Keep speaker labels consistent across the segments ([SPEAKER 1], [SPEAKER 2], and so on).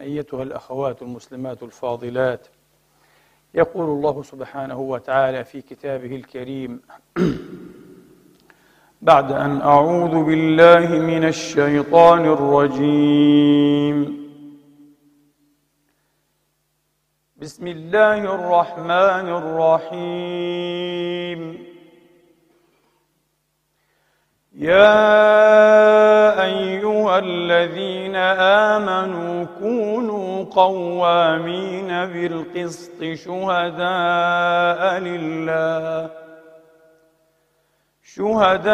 [SPEAKER 1] أيتها الأخوات المسلمات الفاضلات. يقول الله سبحانه وتعالى في كتابه الكريم بعد أن أعوذ بالله من الشيطان الرجيم. بسم الله الرحمن الرحيم. يا أيها الذين آمنوا كونوا قوامين بالقسط شهداء لله شهداء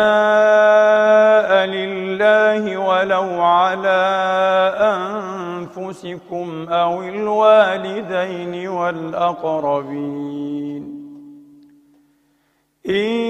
[SPEAKER 1] لله ولو على أنفسكم أو الوالدين والأقربين. إن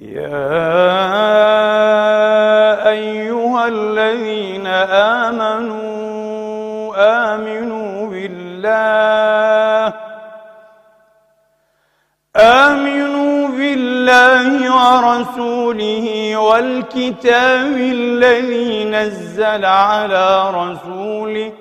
[SPEAKER 1] يا أيها الذين آمنوا آمنوا بالله آمنوا بالله ورسوله والكتاب الذي نزل على رسوله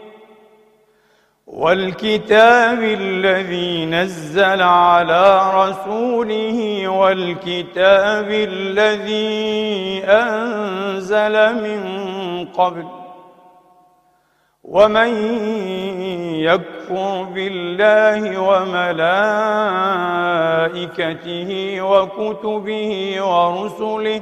[SPEAKER 1] والكتاب الذي نزل على رسوله والكتاب الذي أنزل من قبل ومن يكفر بالله وملائكته وكتبه ورسله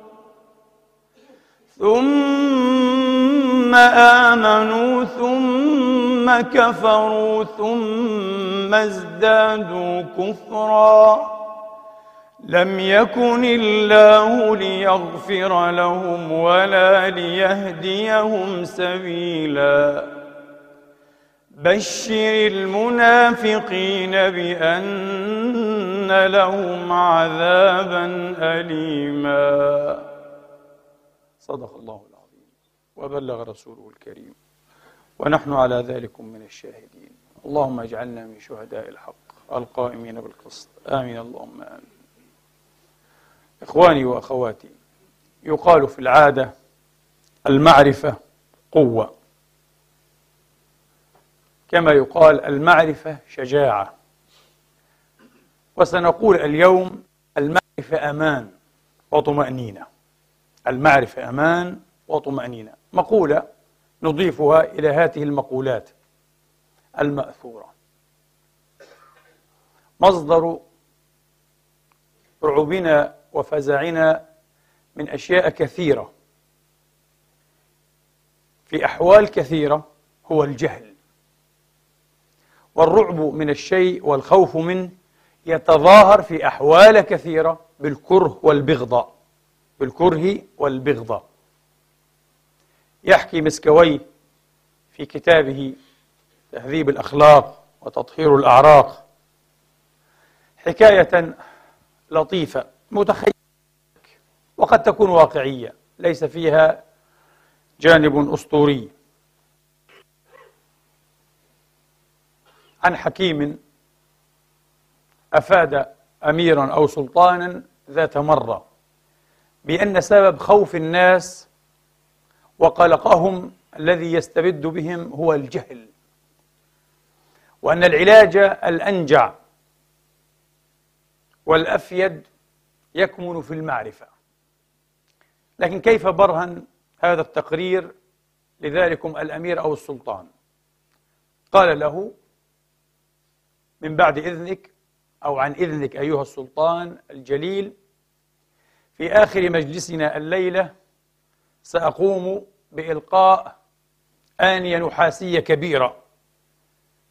[SPEAKER 1] ثم آمنوا ثم كفروا ثم ازدادوا كفرا. لم يكن الله ليغفر لهم ولا ليهديهم سبيلا. بشر المنافقين بأن لهم عذابا أليماً. صدق الله العظيم. وبلغ رسوله الكريم. ونحن على ذلك من الشاهدين. اللهم اجعلنا من شهداء الحق القائمين بالقسط. آمين. اللهم آمين. إخواني وأخواتي يقال في العادة المعرفة قوة. كما يقال المعرفة شجاعة. وسنقول اليوم المعرفة أمان وطمأنينة. المعرفة أمان وطمأنينة. مقولة نضيفها إلى هذه المقولات المأثورة. مصدر رعبنا وفزعنا من أشياء كثيرة. في أحوال كثيرة هو الجهل. والرعب من الشيء والخوف منه يتظاهر في أحوال كثيرة بالكره والبغضة بالكره والبغضة. يحكي مسكوي في كتابه تهذيب الأخلاق وتطهير الأعراق. حكاية لطيفة متخيلة وقد تكون واقعية ليس فيها جانب أسطوري. عن حكيم أفاد أميرا أو سلطانا ذات مرة. بأن سبب خوف الناس وقلقهم الذي يستبد بهم هو الجهل وأن العلاج الأنجع والأفيد يكمن في المعرفة. لكن كيف برهن هذا التقرير لذلكم الأمير أو السلطان؟ قال له من بعد إذنك أو عن إذنك أيها السلطان الجليل في آخر مجلسنا الليلة سأقوم بإلقاء آنية نحاسية كبيرة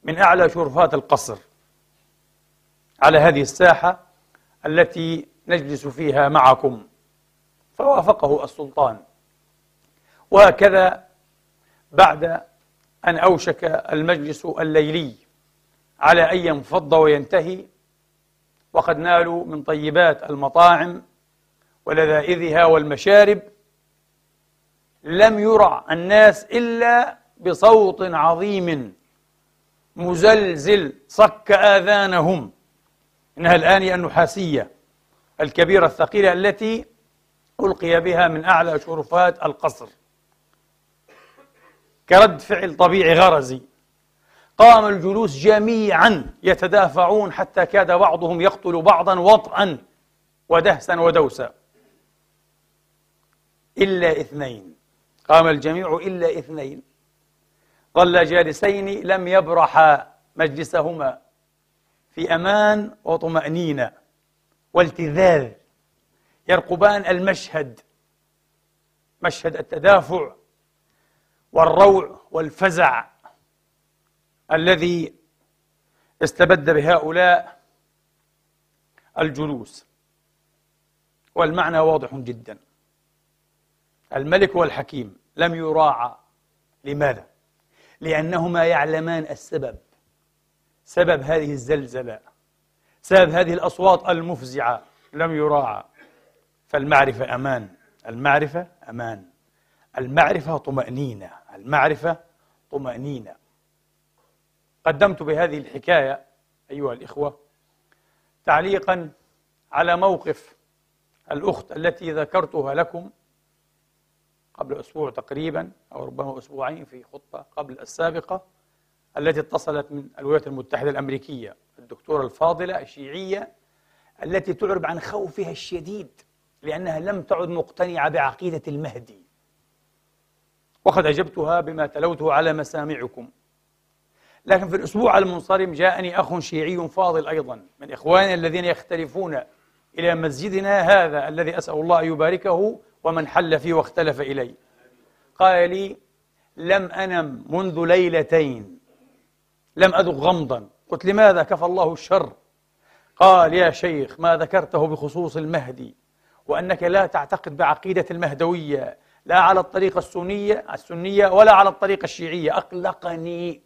[SPEAKER 1] من أعلى شرفات القصر على هذه الساحة التي نجلس فيها معكم فوافقه السلطان. وهكذا بعد أن أوشك المجلس الليلي على أن ينفض وينتهي وقد نالوا من طيبات المطاعم ولذائذها والمشارب لم يرع الناس إلا بصوت عظيم مزلزل صك آذانهم. إنها الآنية النحاسية الكبيرة الثقيلة التي ألقي بها من أعلى شرفات القصر. كرد فعل طبيعي غرزي. قام الجلوس جميعا يتدافعون حتى كاد بعضهم يقتل بعضا وطئا ودهسا ودوسا. إلا إثنين. قام الجميع إلا إثنين. ظل جالسين لم يبرحا مجلسهما. في أمان وطمأنينة والتذاذ. يرقبان المشهد. مشهد التدافع والروع والفزع الذي استبد بهؤلاء الجلوس. والمعنى واضح جدا. الملك والحكيم لم يراعى. لماذا؟ لأنهما يعلمان السبب. سبب هذه الزلزلة. سبب هذه الأصوات المفزعة. لم يراعى. فالمعرفة أمان. المعرفة أمان. المعرفة طمأنينة. المعرفة طمأنينة. قدمت بهذه الحكاية أيها الإخوة تعليقا على موقف الأخت التي ذكرتها لكم قبل أسبوع تقريبا أو ربما أسبوعين في خطبة قبل السابقة التي اتصلت من الولايات المتحدة الأمريكية الدكتورة الفاضلة الشيعية التي تعرب عن خوفها الشديد لأنها لم تعد مقتنعة بعقيدة المهدي. وقد أجبتها بما تلوته على مسامعكم. لكن في الأسبوع المنصرم جاءني أخ شيعي فاضل أيضا من إخواننا الذين يختلفون إلى مسجدنا هذا الذي أسأل الله أن يباركه ومن حل فيه واختلف إليه. قال لي لم أنم منذ ليلتين لم أذق غمضا. قلت لماذا كفى الله الشر؟ قال يا شيخ ما ذكرته بخصوص المهدي وأنك لا تعتقد بعقيدة المهدوية لا على الطريقة السنية السنية ولا على الطريقة الشيعية. أقلقني.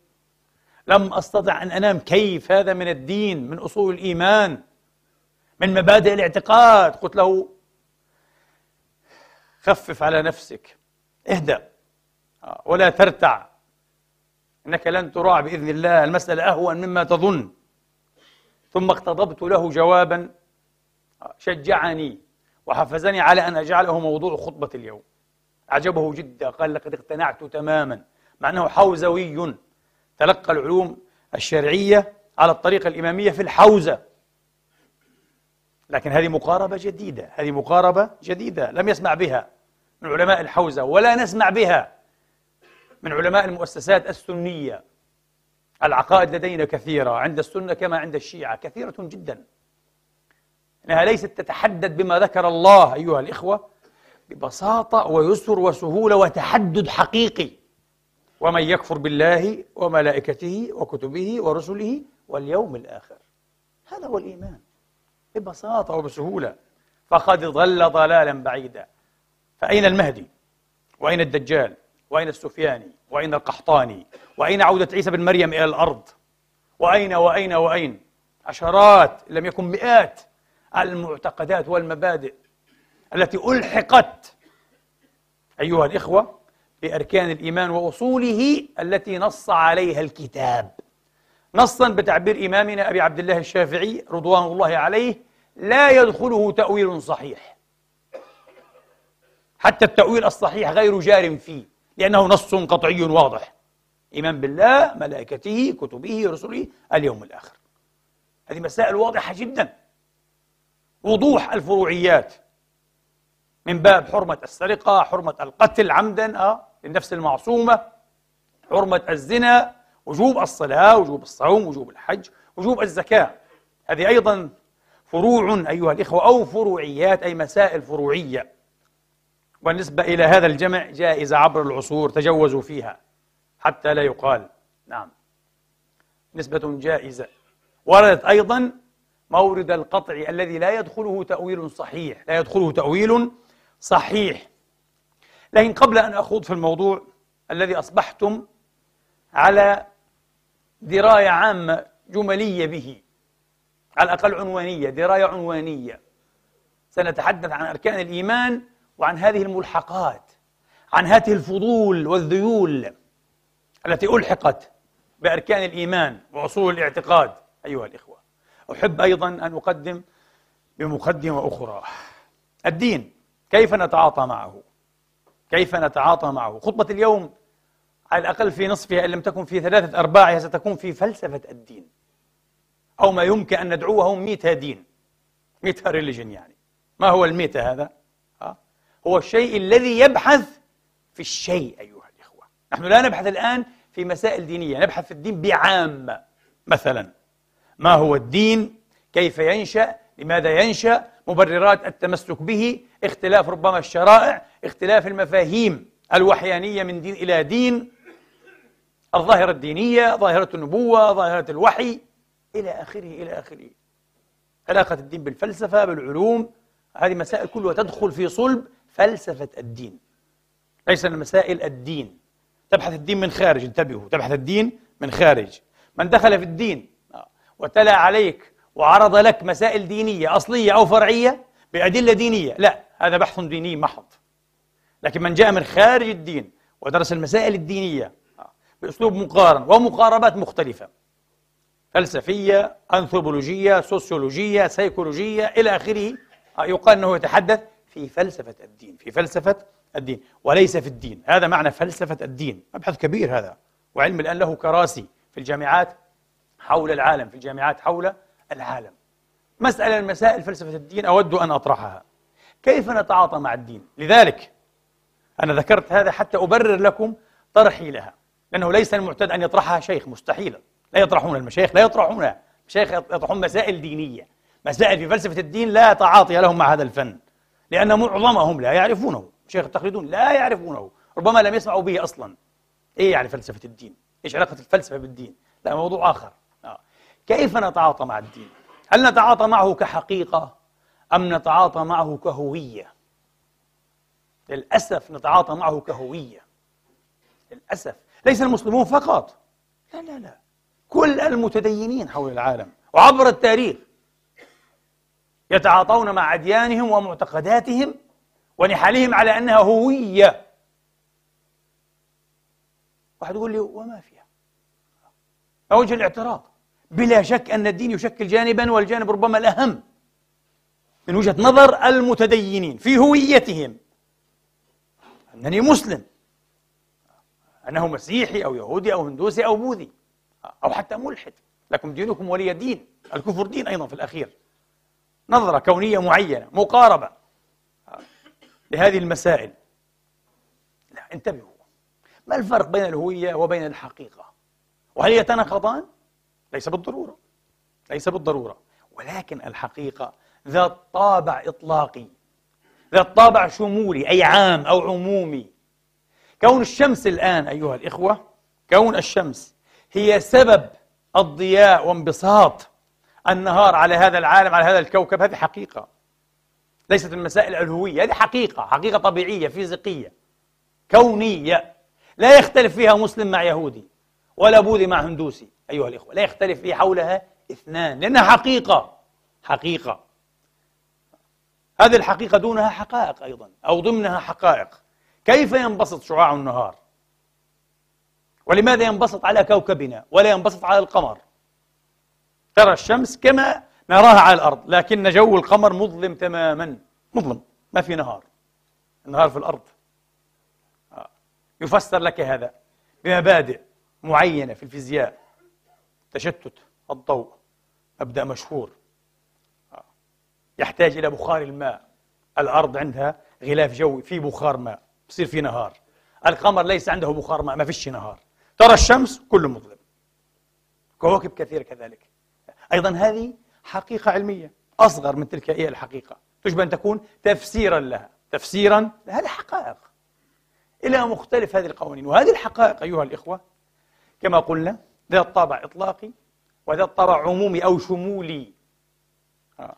[SPEAKER 1] لم أستطع أن أنام. كيف؟ هذا من الدين من أصول الإيمان من مبادئ الاعتقاد. قلت له خفف على نفسك. اهدأ. آه، ولا ترتع. إنك لن تراع بإذن الله. المسألة أهون مما تظن. ثم اقتضبت له جوابا. آه، شجعني وحفزني على أن أجعله موضوع خطبة اليوم. أعجبه جدا. قال لقد اقتنعت تماما. مع أنه حوزوي. تلقى العلوم الشرعية على الطريقة الإمامية في الحوزة. لكن هذه مقاربة جديدة. هذه مقاربة جديدة. لم يسمع بها. من علماء الحوزة ولا نسمع بها من علماء المؤسسات السنية. العقائد لدينا كثيرة عند السنة كما عند الشيعة كثيرة جدا. إنها ليست تتحدد بما ذكر الله أيها الإخوة ببساطة ويسر وسهولة وتحدد حقيقي. ومن يكفر بالله وملائكته وكتبه ورسله واليوم الآخر. هذا هو الإيمان ببساطة وبسهولة. فقد ضل ضلالا بعيدا. فأين المهدي؟ وأين الدجال؟ وأين السفياني؟ وأين القحطاني؟ وأين عودة عيسى بن مريم إلى الأرض؟ وأين وأين وأين؟ عشرات لم يكن مئات المعتقدات والمبادئ التي ألحقت أيها الإخوة بأركان الإيمان وأصوله التي نص عليها الكتاب. نصا بتعبير إمامنا أبي عبد الله الشافعي رضوان الله عليه لا يدخله تأويل صحيح. حتى التأويل الصحيح غير جار فيه لأنه نص قطعي واضح. إيمان بالله ملائكته كتبه رسله اليوم الآخر. هذه مسائل واضحة جدا. وضوح الفروعيات. من باب حرمة السرقة حرمة القتل عمدا أه للنفس المعصومة. حرمة الزنا وجوب الصلاة وجوب الصوم وجوب الحج وجوب الزكاة. هذه أيضا فروع أيها الإخوة أو فروعيات أي مسائل فروعية. والنسبة إلى هذا الجمع جائزة عبر العصور تجوزوا فيها. حتى لا يقال. نعم. نسبة جائزة. وردت أيضا مورد القطع الذي لا يدخله تأويل صحيح. لا يدخله تأويل صحيح. لكن قبل أن أخوض في الموضوع الذي أصبحتم على دراية عامة جملية به على الأقل عنوانية دراية عنوانية. سنتحدث عن أركان الإيمان وعن هذه الملحقات عن هذه الفضول والذيول التي ألحقت بأركان الإيمان وأصول الاعتقاد أيها الإخوة. أحب أيضا أن أقدم بمقدمة أخرى. الدين كيف نتعاطى معه؟ كيف نتعاطى معه؟ خطبة اليوم على الأقل في نصفها إن لم تكن في ثلاثة أرباعها ستكون في فلسفة الدين. أو ما يمكن أن ندعوه meta دين. meta religion يعني. ما هو ال meta هذا؟ هو الشيء الذي يبحث في الشيء أيها الإخوة. نحن لا نبحث الآن في مسائل دينية نبحث في الدين بعامة. مثلا ما هو الدين؟ كيف ينشأ؟ لماذا ينشأ؟ مبررات التمسك به؟ اختلاف ربما الشرائع؟ اختلاف المفاهيم الوحيانية من دين إلى دين؟ الظاهرة الدينية ظاهرة النبوة ظاهرة الوحي؟ إلى آخره إلى آخره. علاقة الدين بالفلسفة بالعلوم هذه مسائل كلها تدخل في صلب فلسفة الدين. ليس مسائل الدين. تبحث الدين من خارج انتبهوا. تبحث الدين من خارج. من دخل في الدين وتلا عليك وعرض لك مسائل دينية أصلية أو فرعية بأدلة دينية. لا هذا بحث ديني محض. لكن من جاء من خارج الدين ودرس المسائل الدينية بأسلوب مقارن ومقاربات مختلفة. فلسفية أنثروبولوجية سوسيولوجية سيكولوجية إلى آخره يقال أنه يتحدث في فلسفة الدين في فلسفة الدين وليس في الدين. هذا معنى فلسفة الدين. مبحث كبير هذا. وعلم الآن له كراسي في الجامعات حول العالم في الجامعات حول العالم. مسألة من مسائل فلسفة الدين أود أن أطرحها. كيف نتعاطى مع الدين؟ لذلك أنا ذكرت هذا حتى أبرر لكم طرحي لها. لأنه ليس المعتاد أن يطرحها شيخ مستحيل. لا يطرحون المشايخ لا يطرحونها. المشايخ يطرحون مسائل دينية. مسائل في فلسفة الدين لا تعاطي لهم مع هذا الفن. لأن معظمهم لا يعرفونه. شيخ التقليدون لا يعرفونه. ربما لم يسمعوا به أصلا. إيه يعني فلسفة الدين؟ إيش علاقة الفلسفة بالدين؟ لا موضوع آخر. آه. كيف نتعاطى مع الدين؟ هل نتعاطى معه كحقيقة أم نتعاطى معه كهوية؟ للأسف نتعاطى معه كهوية. للأسف. ليس المسلمون فقط. لا لا لا. كل المتدينين حول العالم. وعبر التاريخ. يتعاطون مع أديانهم ومعتقداتهم ونحالهم على أنها هوية. واحد يقول لي وما فيها؟ ما وجه الاعتراض. بلا شك أن الدين يشكل جانبا والجانب ربما الأهم من وجهة نظر المتدينين في هويتهم. أنني مسلم. أنه مسيحي أو يهودي أو هندوسي أو بوذي أو حتى ملحد. لكم دينكم ولي دين. الكفر دين أيضا في الأخير. نظرة كونية معينة مقاربة. لهذه المسائل. لا انتبهوا. ما الفرق بين الهوية وبين الحقيقة؟ وهل يتناقضان؟ ليس بالضرورة. ليس بالضرورة. ولكن الحقيقة ذات طابع إطلاقي ذات طابع شمولي أي عام أو عمومي. كون الشمس الآن أيها الإخوة كون الشمس هي سبب الضياء وانبساط النهار على هذا العالم على هذا الكوكب هذه حقيقة. ليست من مسائل الهوية هذه حقيقة حقيقة طبيعية فيزيقية كونية. لا يختلف فيها مسلم مع يهودي ولا بوذي مع هندوسي أيها الإخوة. لا يختلف في حولها اثنان لأنها حقيقة حقيقة. هذه الحقيقة دونها حقائق أيضا أو ضمنها حقائق. كيف ينبسط شعاع النهار؟ ولماذا ينبسط على كوكبنا ولا ينبسط على القمر؟ ترى الشمس كما نراها على الأرض لكن جو القمر مظلم تماما. مظلم ما في نهار. النهار في الأرض. آه. يفسر لك هذا بمبادئ معينة في الفيزياء. تشتت الضوء مبدأ مشهور. آه. يحتاج إلى بخار الماء. الأرض عندها غلاف جوي في بخار ماء بصير في نهار. القمر ليس عنده بخار ماء ما فيش نهار. ترى الشمس كله مظلم. كواكب كثيرة كذلك. أيضا هذه حقيقة علمية أصغر من تلك الحقيقة. تشبه أن تكون تفسيرا لها تفسيرا لهذه حقائق إلى مختلف هذه القوانين. وهذه الحقائق أيها الإخوة كما قلنا ذات طابع إطلاقي وذات طابع عمومي أو شمولي. آه.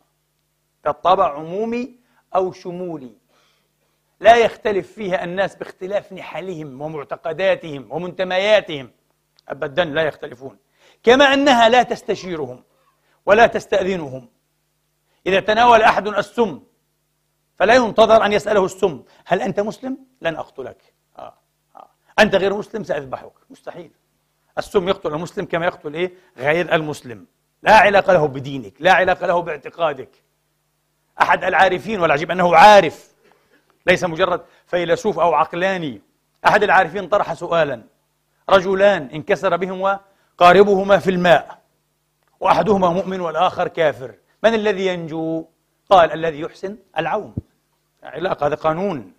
[SPEAKER 1] ذات طابع عمومي أو شمولي. لا يختلف فيها الناس باختلاف نحلهم ومعتقداتهم ومنتمياتهم. أبدا لا يختلفون. كما أنها لا تستشيرهم. ولا تستأذنهم. إذا تناول أحد السم فلا ينتظر أن يسأله السم. هل أنت مسلم؟ لن أقتلك. آه. آه. أنت غير مسلم؟ سأذبحك. مستحيل. السم يقتل المسلم كما يقتل إيه؟ غير المسلم. لا علاقة له بدينك لا علاقة له باعتقادك. أحد العارفين والعجيب أنه عارف ليس مجرد فيلسوف أو عقلاني. أحد العارفين طرح سؤالا. رجلان انكسر بهما قاربهما في الماء. وأحدهما مؤمن والآخر كافر. من الذي ينجو؟ قال الذي يحسن العون. علاقة هذا قانون.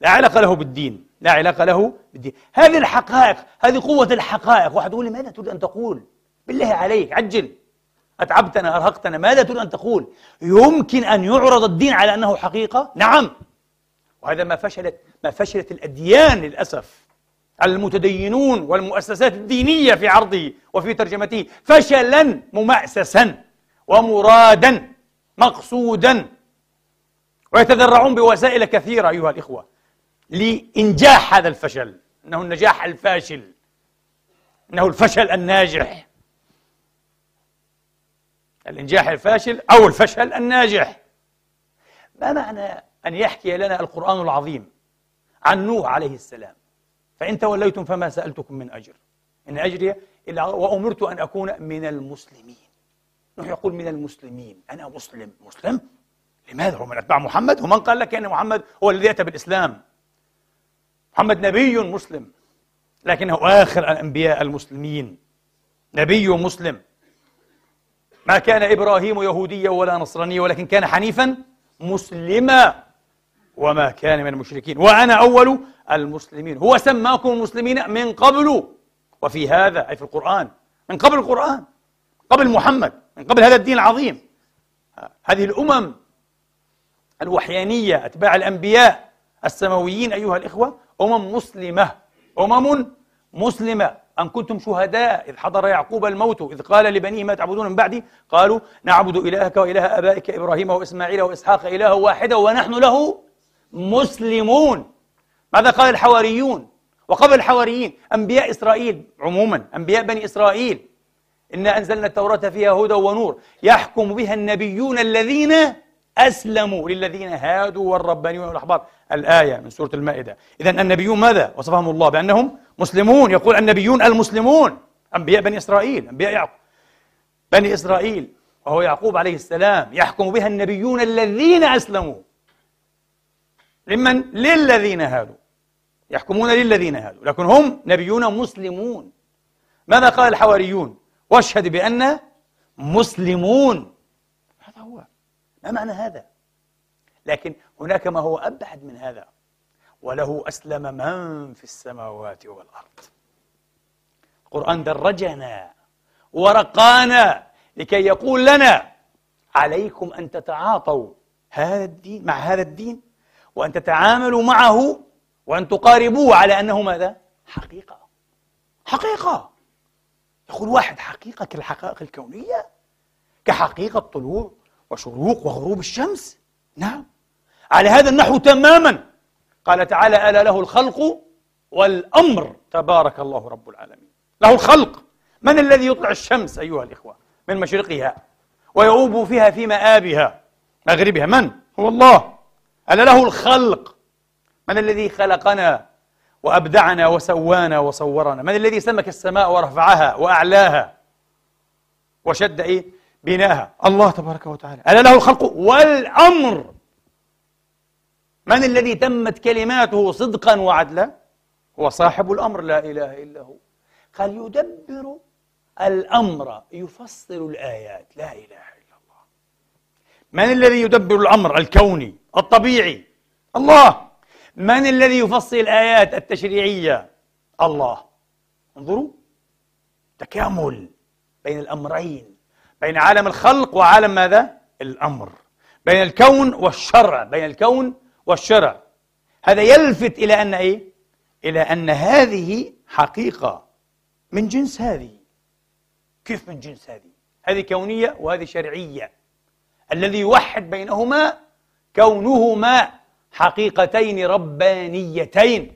[SPEAKER 1] لا علاقة له بالدين. لا علاقة له بالدين. هذه الحقائق هذه قوة الحقائق. واحد يقول لي ماذا تريد أن تقول؟ بالله عليك عجل. أتعبتنا أرهقتنا ماذا تريد أن تقول؟ يمكن أن يعرض الدين على أنه حقيقة؟ نعم. وهذا ما فشلت ما فشلت الأديان للأسف. المتدينون والمؤسسات الدينية في عرضه وفي ترجمته فشلا ممأسسا ومرادا مقصودا. ويتذرعون بوسائل كثيرة أيها الإخوة لإنجاح هذا الفشل إنه النجاح الفاشل إنه الفشل الناجح. الإنجاح الفاشل أو الفشل الناجح. ما معنى أن يحكي لنا القرآن العظيم عن نوح عليه السلام؟ فإن توليتم فما سألتكم من أجر. إن أجري إلا وأمرت أن أكون من المسلمين. نوح يقول من المسلمين. أنا مسلم. مسلم؟ لماذا؟ هو من أتباع محمد؟ ومن قال لك أن محمد هو الذي أتى بالإسلام. محمد نبي مسلم. لكنه آخر الأنبياء المسلمين. نبي مسلم. ما كان إبراهيم يهوديا ولا نصرانيا ولكن كان حنيفا مسلما. وما كان من المشركين. وأنا أول المسلمين. هو سماكم المسلمين من قبل وفي هذا أي في القرآن من قبل القرآن قبل محمد من قبل هذا الدين العظيم. هذه الأمم الوحيانية أتباع الأنبياء السماويين أيها الإخوة أمم مسلمة أمم مسلمة. أن كنتم شهداء إذ حضر يعقوب الموت إذ قال لبنيه ما تعبدون من بعدي؟ قالوا نعبد إلهك وإله آبائك إبراهيم وإسماعيل وإسحاق إله واحدا ونحن له مسلمون. ماذا قال الحواريون؟ وقبل الحواريين أنبياء إسرائيل عموما أنبياء بني إسرائيل إنا أنزلنا التوراة فيها هدى ونور يحكم بها النبيون الذين أسلموا للذين هادوا والربانيون والأحبار الآية من سورة المائدة. إذا النبيون ماذا؟ وصفهم الله بأنهم مسلمون. يقول النبيون المسلمون. أنبياء بني إسرائيل أنبياء يعقوب. بني إسرائيل وهو يعقوب عليه السلام يحكم بها النبيون الذين أسلموا. لمن؟ للذين هادوا. يحكمون للذين هادوا. لكن هم نبيون مسلمون. ماذا قال الحواريون؟ واشهد بأن مسلمون. هذا هو. ما معنى هذا؟ لكن هناك ما هو أبعد من هذا. وله أسلم من في السماوات والأرض. القرآن درجنا ورقانا لكي يقول لنا عليكم أن تتعاطوا هذا الدين مع هذا الدين. وأن تتعاملوا معه وأن تقاربوه على أنه ماذا؟ حقيقة. حقيقة. يقول واحد حقيقة كالحقائق الكونية؟ كحقيقة طلوع وشروق وغروب الشمس؟ نعم. على هذا النحو تماما. قال تعالى ألا له الخلق والأمر. تبارك الله رب العالمين. له الخلق. من الذي يطلع الشمس أيها الإخوة؟ من مشرقها. ويؤوب فيها في مآبها. مغربها. من؟ هو الله. ألا له الخلق؟ من الذي خلقنا وأبدعنا وسوانا وصورنا؟ من الذي سمك السماء ورفعها وأعلاها وشد إيه؟ بناها. الله تبارك وتعالى. ألا له الخلق والأمر. من الذي تمت كلماته صدقا وعدلا؟ هو صاحب الأمر. لا إله إلا هو. قال يدبر الأمر يفصل الآيات. لا إله إلا الله. من الذي يدبر الأمر؟ الكوني. الطبيعي. الله. من الذي يفصل الآيات التشريعية؟ الله. انظروا. تكامل بين الأمرين. بين عالم الخلق وعالم ماذا؟ الأمر. بين الكون والشرع. بين الكون والشرع. هذا يلفت إلى أن إيه؟ إلى أن هذه حقيقة. من جنس هذه. كيف من جنس هذه؟ هذه كونية وهذه شرعية. الذي يوحد بينهما كونهما حقيقتين ربانيتين.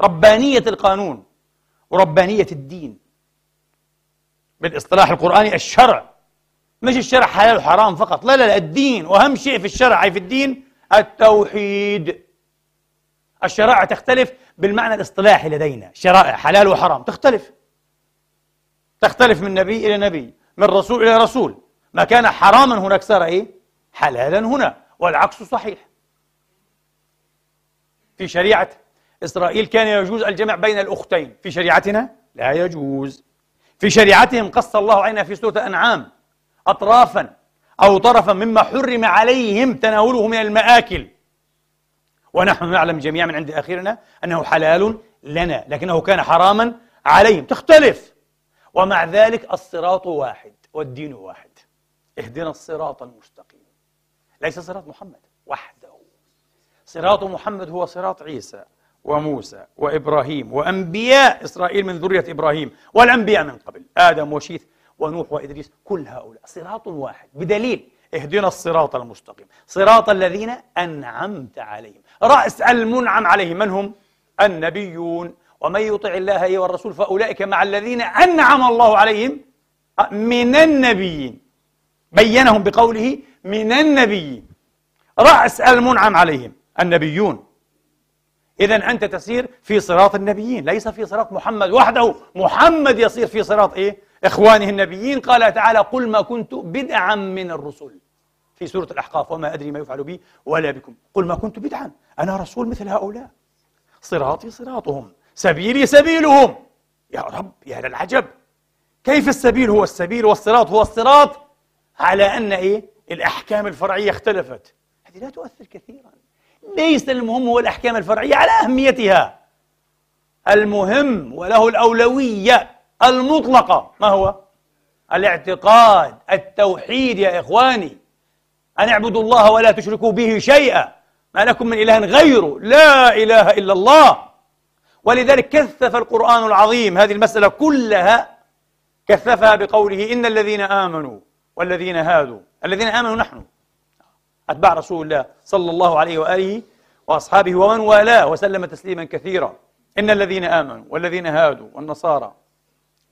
[SPEAKER 1] ربانية القانون وربانية الدين. بالاصطلاح القرآني الشرع. مش الشرع حلال وحرام فقط. لا لا لا الدين. وأهم شيء في الشرع أي في الدين التوحيد. الشرائع تختلف بالمعنى الاصطلاحي لدينا. شرائع حلال وحرام تختلف. تختلف من نبي إلى نبي من رسول إلى رسول. ما كان حراما هناك صار إيه؟ حلالا هنا. والعكس صحيح. في شريعة إسرائيل كان يجوز الجمع بين الأختين. في شريعتنا لا يجوز. في شريعتهم قص الله علينا في سورة الأنعام أطرافا أو طرفا مما حرم عليهم تناوله من المآكل. ونحن نعلم جميعا من عند آخرنا أنه حلال لنا لكنه كان حراما عليهم. تختلف. ومع ذلك الصراط واحد والدين واحد. اهدنا الصراط المستقيم. ليس صراط محمد وحده. صراط محمد هو صراط عيسى وموسى وإبراهيم وأنبياء إسرائيل من ذرية إبراهيم والأنبياء من قبل آدم وشيث ونوح وإدريس كل هؤلاء. صراط واحد. بدليل اهدنا الصراط المستقيم. صراط الذين أنعمت عليهم. رأس المنعم عليهم من هم؟ النبيون. ومن يطع الله والرسول فأولئك مع الذين أنعم الله عليهم من النبيين. بينهم بقوله من النبيين. رأس المنعم عليهم النبيون. إذا أنت تسير في صراط النبيين ليس في صراط محمد وحده. محمد يصير في صراط إيه؟ إخوانه النبيين. قال تعالى قل ما كنت بدعا من الرسل. في سورة الأحقاف وما أدري ما يفعل بي ولا بكم. قل ما كنت بدعا. أنا رسول مثل هؤلاء. صراطي صراطهم. سبيلي سبيلهم. يا رب يا للعجب كيف السبيل هو السبيل والصراط هو الصراط؟ على أن إيه؟ الأحكام الفرعية اختلفت. هذه لا تؤثر كثيرا. ليس المهم هو الأحكام الفرعية على أهميتها. المهم وله الأولوية المطلقة. ما هو؟ الاعتقاد التوحيد يا إخواني. أن اعبدوا الله ولا تشركوا به شيئا. ما لكم من إله غيره. لا إله إلا الله. ولذلك كثف القرآن العظيم. هذه المسألة كلها كثفها بقوله إن الذين آمنوا والذين هادوا. الذين آمنوا نحن. أتباع رسول الله صلى الله عليه وآله وأصحابه ومن والاه وسلم تسليما كثيرا. إن الذين آمنوا والذين هادوا والنصارى.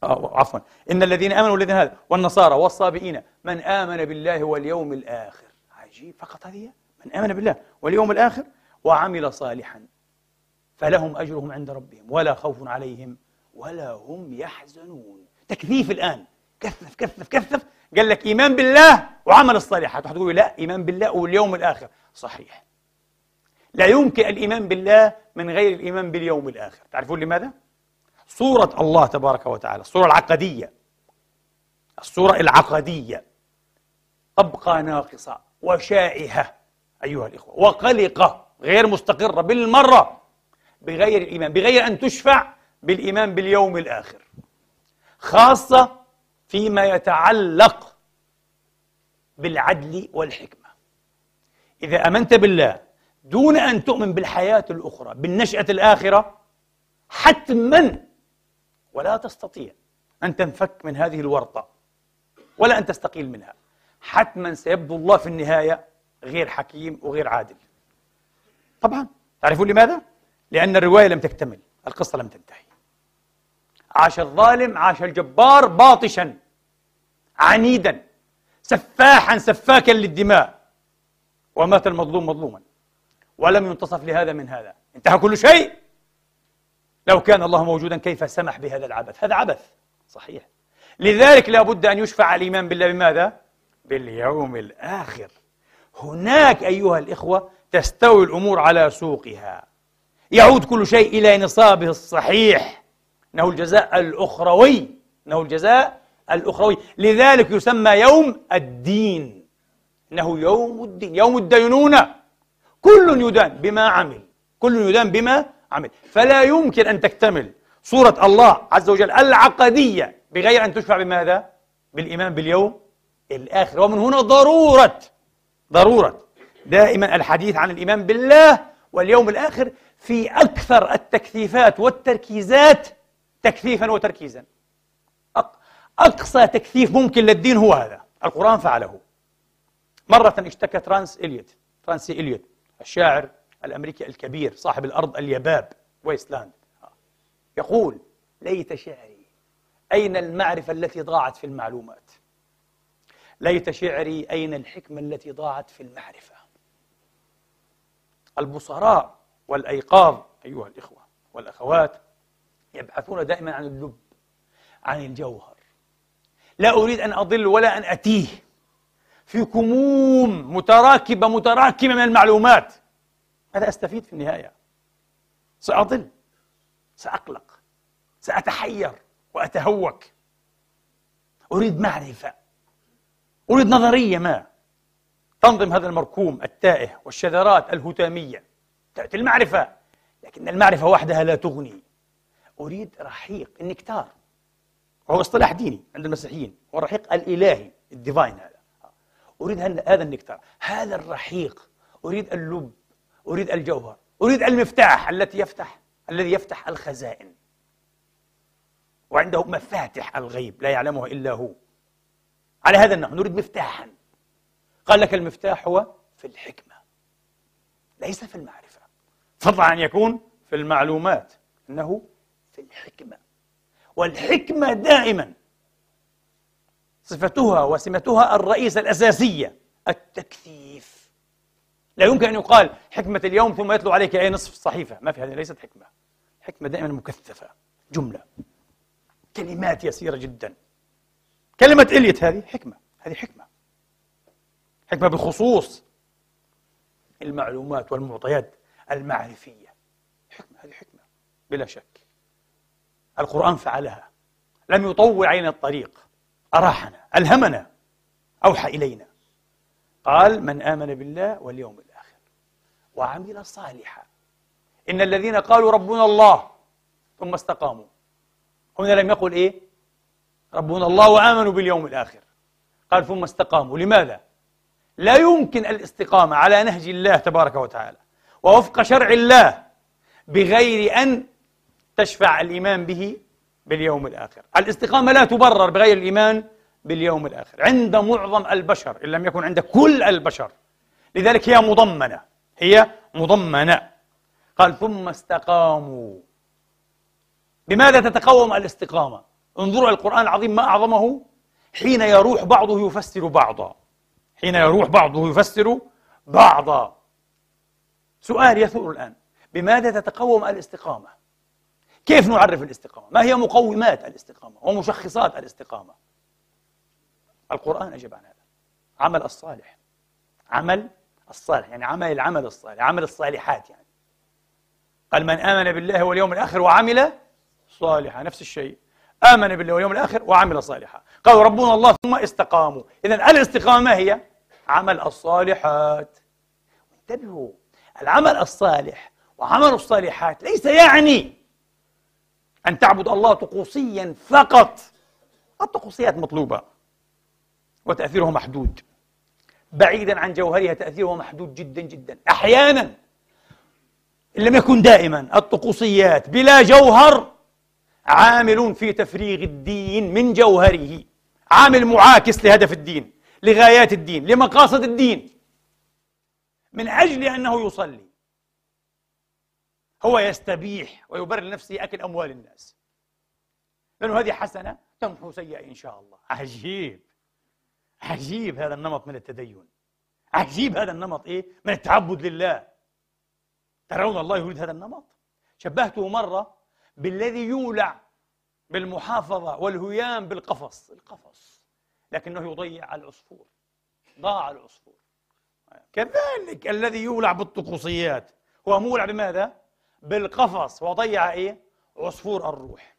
[SPEAKER 1] آه عفوا. إن الذين آمنوا والذين هادوا والنصارى والصابئين من آمن بالله واليوم الآخر. عجيب. فقط هذه من آمن بالله واليوم الآخر وعمل صالحا. فلهم أجرهم عند ربهم ولا خوف عليهم ولا هم يحزنون. تكثيف الآن. كثف كثف كثف. قال لك إيمان بالله وعمل الصالحات. تقول لا إيمان بالله واليوم الآخر. صحيح. لا يمكن الإيمان بالله من غير الإيمان باليوم الآخر. تعرفون لماذا؟ صورة الله تبارك وتعالى الصورة العقدية. الصورة العقدية. تبقى ناقصة وشائهة أيها الإخوة. وقلقة غير مستقرة بالمرة بغير الإيمان بغير أن تشفع بالإيمان باليوم الآخر. خاصة فيما يتعلق بالعدل والحكمة. إذا آمنت بالله دون أن تؤمن بالحياة الأخرى بالنشأة الآخرة حتما ولا تستطيع أن تنفك من هذه الورطة ولا أن تستقيل منها. حتما سيبدو الله في النهاية غير حكيم وغير عادل. طبعا. تعرفون لماذا؟ لأن الرواية لم تكتمل القصة لم تنتهي. عاش الظالم عاش الجبار باطشا. عنيدا سفاحا سفاكا للدماء. ومات المظلوم مظلوما. ولم ينتصف لهذا من هذا. انتهى كل شيء. لو كان الله موجودا كيف سمح بهذا العبث؟ هذا عبث. صحيح. لذلك لا بد أن يشفع الإيمان بالله بماذا؟ باليوم الآخر. هناك أيها الإخوة تستوي الأمور على سوقها. يعود كل شيء إلى نصابه الصحيح. إنه الجزاء الأخروي. إنه الجزاء الأخروي. لذلك يسمى يوم الدين. إنه يوم الدين. يوم الدينونة. كل يدان بما عمل. كل يدان بما عمل. فلا يمكن أن تكتمل صورة الله عز وجل العقدية بغير أن تشفع بماذا؟ بالإيمان باليوم الآخر. ومن هنا ضرورة. ضرورة. دائما الحديث عن الإيمان بالله واليوم الآخر في أكثر التكثيفات والتركيزات تكثيفا وتركيزا. أقصى تكثيف ممكن للدين هو هذا. القرآن فعله. مرة اشتكى تي إس إليوت تي إس إليوت الشاعر الأمريكي الكبير صاحب الأرض اليباب Waste Land. يقول ليت شعري أين المعرفة التي ضاعت في المعلومات؟ ليت شعري أين الحكمة التي ضاعت في المعرفة؟ البصراء والأيقاظ أيها الإخوة والأخوات يبحثون دائما عن اللب عن الجوهر. لا أريد أن أضل ولا أن أتيه. في كموم متراكبة متراكمة من المعلومات. ماذا أستفيد في النهاية؟ سأضل. سأقلق. سأتحير وأتهوك. أريد معرفة. أريد نظرية ما. تنظم هذا المركوم التائه والشذرات الهتامية. تأتي المعرفة. لكن المعرفة وحدها لا تغني. أريد رحيق النكتار. وهو اصطلاح ديني عند المسيحيين هو الرحيق الإلهي الديفاين هذا. أريد هذا النكتار هذا الرحيق أريد اللب أريد الجوهر أريد المفتاح التي يفتح الذي يفتح الخزائن. وعنده مفاتح الغيب لا يعلمها إلا هو. على هذا النحو نريد مفتاحا. قال لك المفتاح هو في الحكمة ليس في المعرفة. فضلا عن يكون في المعلومات إنه في الحكمة. والحكمة دائما. صفتها وسمتها الرئيسة الأساسية التكثيف. لا يمكن أن يقال حكمة اليوم ثم يتلو عليك أي نصف الصحيفة ما في هذه ليست حكمة. حكمة دائما مكثفة. جملة. كلمات يسيرة جدا. كلمة إليت هذه حكمة. هذه حكمة. حكمة بخصوص المعلومات والمعطيات المعرفية. حكمة هذه حكمة. بلا شك. القرآن فعلها. لم يطول علينا الطريق. أراحنا ألهمنا أوحى إلينا. قال من آمن بالله واليوم الآخر وعمل صالحا. إن الذين قالوا ربنا الله ثم استقاموا. هنا لم يقل إيه؟ ربنا الله وآمنوا باليوم الآخر. قال ثم استقاموا. لماذا؟ لا يمكن الاستقامة على نهج الله تبارك وتعالى. ووفق شرع الله بغير أن تشفع الإيمان به باليوم الآخر. الاستقامة لا تبرر بغير الإيمان باليوم الآخر. عند معظم البشر إن لم يكن عند كل البشر. لذلك هي مضمنة هي مضمنة. قال ثم استقاموا. بماذا تتقوم الاستقامة؟ انظروا القرآن العظيم ما أعظمه؟ حين يروح بعضه يفسر بعضا. حين يروح بعضه يفسر بعضا. سؤال يثور الآن. بماذا تتقوم الاستقامة؟ كيف نعرف الاستقامة؟ ما هي مقومات الاستقامة؟ ومشخصات الاستقامة؟ القرآن أجاب عن هذا. عمل الصالح. عمل الصالح يعني عمل العمل الصالح عمل الصالحات يعني. قال من آمن بالله واليوم الآخر وعمل صالحا نفس الشيء. آمن بالله واليوم الآخر وعمل صالحا. قالوا ربنا الله ثم استقاموا. إذا الاستقامة ما هي؟ عمل الصالحات. انتبهوا العمل الصالح وعملوا الصالحات ليس يعني أن تعبد الله طقوسيا فقط. الطقوسيات مطلوبة وتأثيرها محدود. بعيدا عن جوهرها تأثيرها محدود جدا جدا. أحيانا إن لم يكن دائما الطقوسيات بلا جوهر عامل في تفريغ الدين من جوهره. عامل معاكس لهدف الدين لغايات الدين لمقاصد الدين. من أجل أنه يصلي. هو يستبيح ويبرر لنفسه أكل أموال الناس. لأنه هذه حسنة تمحو سيئة إن شاء الله. عجيب. عجيب هذا النمط من التدين. عجيب هذا النمط إيه؟ من التعبد لله. ترون الله يريد هذا النمط؟ شبهته مرة بالذي يولع بالمحافظة والهيام بالقفص. القفص. لكنه يضيع العصفور. ضاع العصفور. كذلك الذي يولع بالطقوسيات. هو مولع بماذا؟ بالقفص. وضيع إيه؟ عصفور الروح.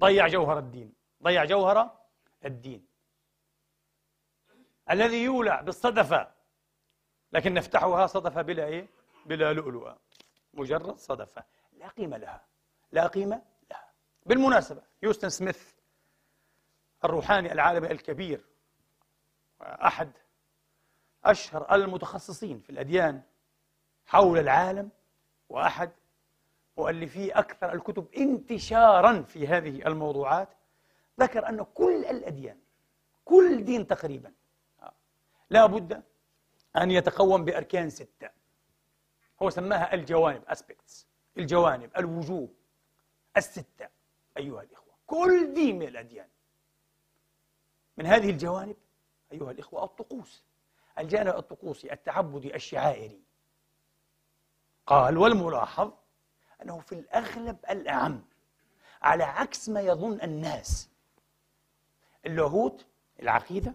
[SPEAKER 1] ضيع جوهر الدين. ضيع جوهر الدين. الذي يولع بالصدفة. لكن نفتحها صدفة بلا إيه؟ بلا لؤلؤة. مجرد صدفة. لا قيمة لها. لا قيمة لها. بالمناسبة يوستن سميث الروحاني العالمي الكبير أحد أشهر المتخصصين في الأديان حول العالم وأحد مؤلفي أكثر الكتب انتشارا في هذه الموضوعات ذكر أن كل الأديان كل دين تقريبا لا بد أن يتقوم بأركان ستة. هو سماها الجوانب aspects الجوانب الوجوه الستة أيها الإخوة. كل دين من الأديان. من هذه الجوانب أيها الإخوة الطقوس. الجانب الطقوسي التعبدي الشعائري. قال والملاحظ أنه في الأغلب الأعم على عكس ما يظن الناس اللاهوت العقيدة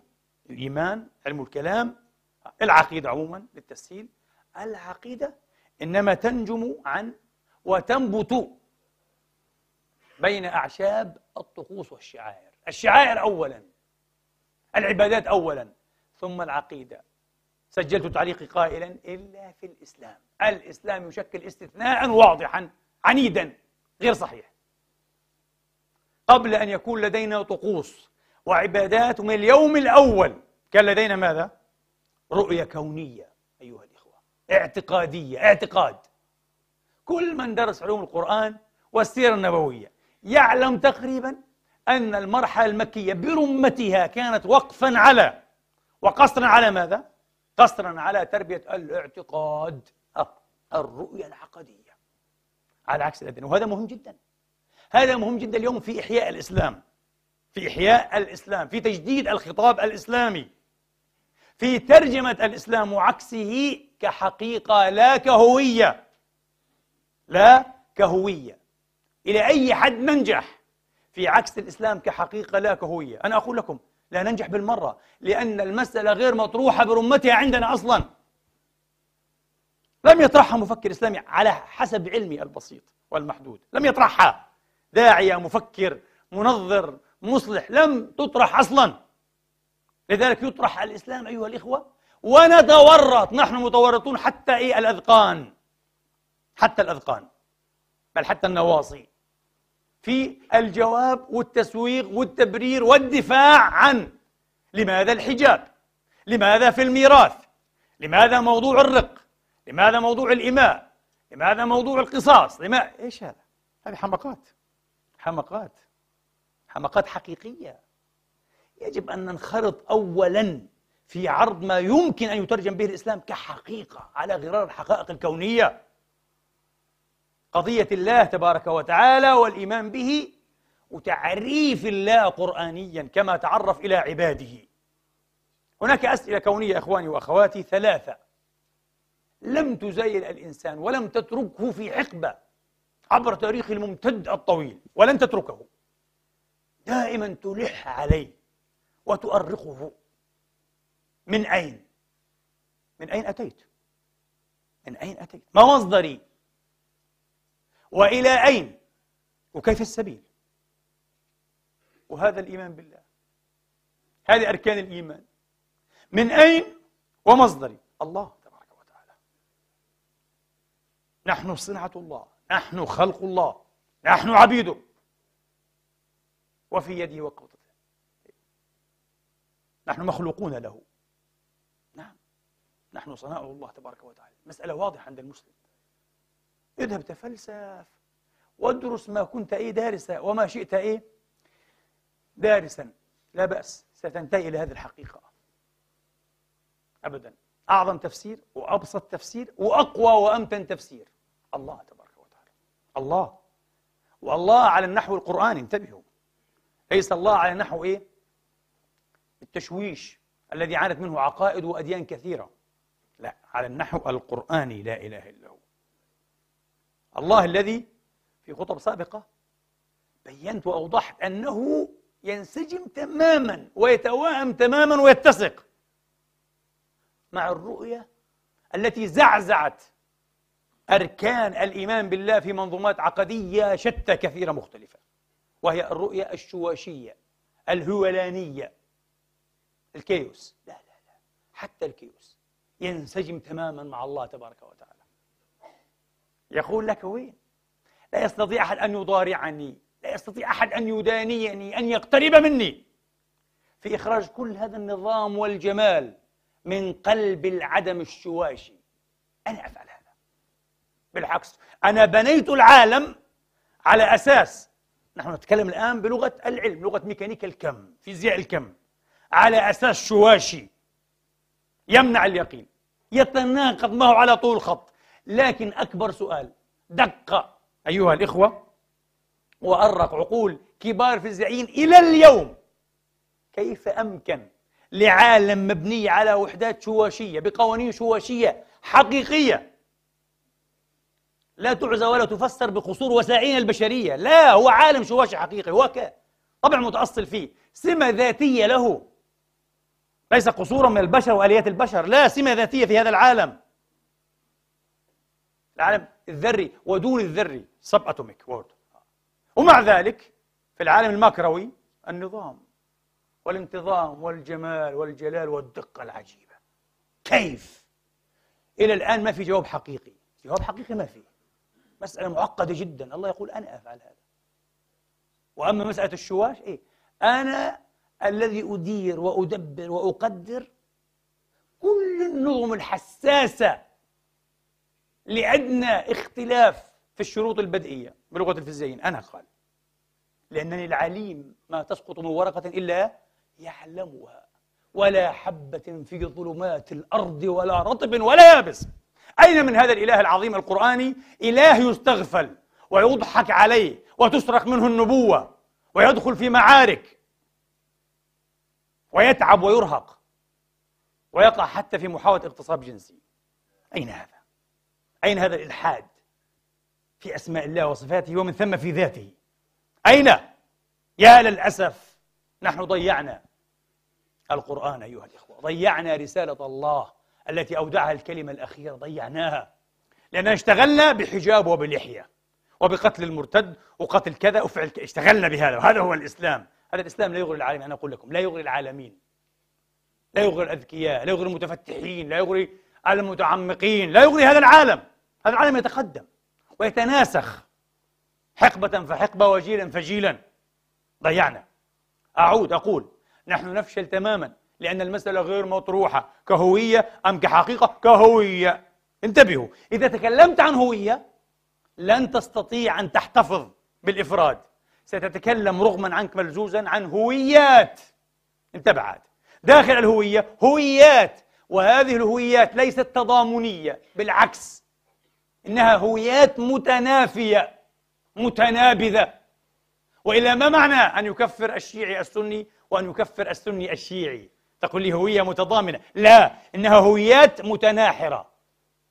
[SPEAKER 1] الإيمان علم الكلام العقيدة عموما للتسهيل العقيدة إنما تنجم عن وتنبت بين أعشاب الطقوس والشعائر. الشعائر أولا العبادات أولا ثم العقيدة. سجلت تعليقي قائلا إلا في الإسلام الإسلام يشكل استثناء واضحا عنيدا غير صحيح قبل أن يكون لدينا طقوس وعبادات من اليوم الأول كان لدينا ماذا؟ رؤية كونية أيها الإخوة اعتقادية اعتقاد كل من درس علوم القرآن والسيرة النبوية يعلم تقريبا أن المرحلة المكية برمتها كانت وقفا على وقصرا على ماذا؟ قصرا على تربية الاعتقاد. الرؤية العقدية. على عكس الأديان وهذا مهم جدا. هذا مهم جدا اليوم في إحياء الإسلام. في إحياء الإسلام. في تجديد الخطاب الإسلامي. في ترجمة الإسلام وعكسه كحقيقة لا كهوية. لا كهوية. إلى أي حد ننجح في عكس الإسلام كحقيقة لا كهوية؟ أنا أقول لكم لا ننجح بالمرة لأن المسألة غير مطروحة برمتها عندنا أصلا. لم يطرحها مفكر إسلامي على حسب علمي البسيط والمحدود. لم يطرحها. داعية مفكر منظر مصلح لم تطرح أصلا. لذلك يطرح الإسلام أيها الإخوة. ونتورط نحن متورطون حتى إيه؟ الأذقان. حتى الأذقان. بل حتى النواصي. في الجواب والتسويق والتبرير والدفاع عن لماذا الحجاب؟ لماذا في الميراث؟ لماذا موضوع الرق؟ لماذا موضوع الإماء؟ لماذا موضوع القصاص؟ لما إيش هذا؟ هذه حمقات. حمقات. حمقات حقيقية. يجب أن ننخرط أولا في عرض ما يمكن أن يترجم به الإسلام كحقيقة على غرار الحقائق الكونية. قضية الله تبارك وتعالى والإيمان به وتعريف الله قرآنيا كما تعرف إلى عباده هناك أسئلة كونية إخواني وأخواتي ثلاثة لم تزيل الإنسان ولم تتركه في حقبة عبر تاريخه الممتد الطويل ولن تتركه دائما تلح عليه وتؤرقه من أين؟ من أين أتيت؟ من أين أتيت؟ ما مصدري؟ وإلى أين؟ وكيف السبيل؟ وهذا الإيمان بالله. هذه أركان الإيمان. من أين؟ ومصدري. الله تبارك وتعالى. نحن صنعة الله. نحن خلق الله. نحن عبيده. وفي يده وقبضته نحن مخلوقون له. نعم. نحن صناع الله تبارك وتعالى. مسألة واضحة عند المسلم. اذهب تفلسف وادرس ما كنت إيه دارسا وما شئت إيه دارسا. لا بأس ستنتهي إلى هذه الحقيقة. أبدا. أعظم تفسير وأبسط تفسير وأقوى وأمتن تفسير. الله تبارك وتعالى. الله. والله على النحو القرآني انتبهوا. ليس الله على نحو إيه؟ التشويش الذي عانت منه عقائد وأديان كثيرة. لا على النحو القرآني لا إله إلا هو. الله الذي في خطب سابقة بينت وأوضحت أنه ينسجم تماما ويتوائم تماما ويتسق مع الرؤية التي زعزعت أركان الإيمان بالله في منظومات عقدية شتى كثيرة مختلفة وهي الرؤية الشواشية الهولانية الكيوس. لا لا لا حتى الكيوس. ينسجم تماما مع الله تبارك وتعالى. يقول لك وين؟ لا يستطيع أحد أن يضارعني لا يستطيع أحد أن يدانيني أن يقترب مني. في إخراج كل هذا النظام والجمال من قلب العدم الشواشي. أنا أفعل هذا. بالعكس أنا بنيت العالم على أساس نحن نتكلم الآن بلغة العلم لغة ميكانيكا الكم فيزياء الكم على أساس شواشي يمنع اليقين يتناقض معه على طول الخط لكن أكبر سؤال دق أيها الإخوة وأرق عقول كبار فيزيائيين إلى اليوم. كيف أمكن لعالم مبني على وحدات شواشية بقوانين شواشية حقيقية لا تعزى ولا تفسر بقصور وسائلنا البشرية؟ لا هو عالم شواشي حقيقي هو طبع متأصل فيه. سمة ذاتية له. ليس قصورا من البشر وآليات البشر لا سمة ذاتية في هذا العالم. العالم الذري ودون الذري subatomic world. ومع ذلك في العالم الماكروي النظام والانتظام والجمال والجلال والدقة العجيبة. كيف؟ إلى الآن ما في جواب حقيقي. جواب حقيقي ما في. مسألة معقدة جدا. الله يقول أنا أفعل هذا. وأما مسألة الشواش إيه؟ أنا الذي أدير وأدبر وأقدر كل النظم الحساسة لأدنى اختلاف في الشروط البدئية بلغة الفيزيائيين أنا قال لأنني العليم ما تسقط من ورقة إلا يعلمها ولا حبة في ظلمات الأرض ولا رطب ولا يابس. أين من هذا الإله العظيم القرآني؟ إله يستغفل ويضحك عليه وتسرق منه النبوة ويدخل في معارك ويتعب ويرهق ويقع حتى في محاولة اغتصاب جنسي. أين هذا؟ أين هذا الإلحاد في أسماء الله وصفاته ومن ثم في ذاته؟ أين؟ يا للأسف نحن ضيعنا القرآن أيها الإخوة ضيعنا رسالة الله التي أودعها الكلمة الأخيرة ضيعناها لأننا اشتغلنا بحجاب وبلحية وبقتل المرتد وقتل كذا وفعل كذا اشتغلنا بهذا وهذا هو الإسلام. هذا الإسلام لا يغري العالمين أنا أقول لكم لا يغري العالمين لا يغري الأذكياء لا يغري المتفتحين لا يغري المتعمقين لا يغري هذا العالم. هذا العالم يتقدم ويتناسخ. حقبة فحقبة وجيلا فجيلا. ضيعنا. أعود أقول نحن نفشل تماما لأن المسألة غير مطروحة. كهوية أم كحقيقة؟ كهوية. انتبهوا إذا تكلمت عن هوية لن تستطيع أن تحتفظ بالإفراد. ستتكلم رغما عنك ملزوزا عن هويات. انتبه عاد. داخل الهوية هويات وهذه الهويات ليست تضامنية بالعكس. إنها هويات متنافية متنابذة. وإلا ما معنى أن يكفر الشيعي السني وأن يكفر السني الشيعي؟ تقول لي هوية متضامنة. لا إنها هويات متناحرة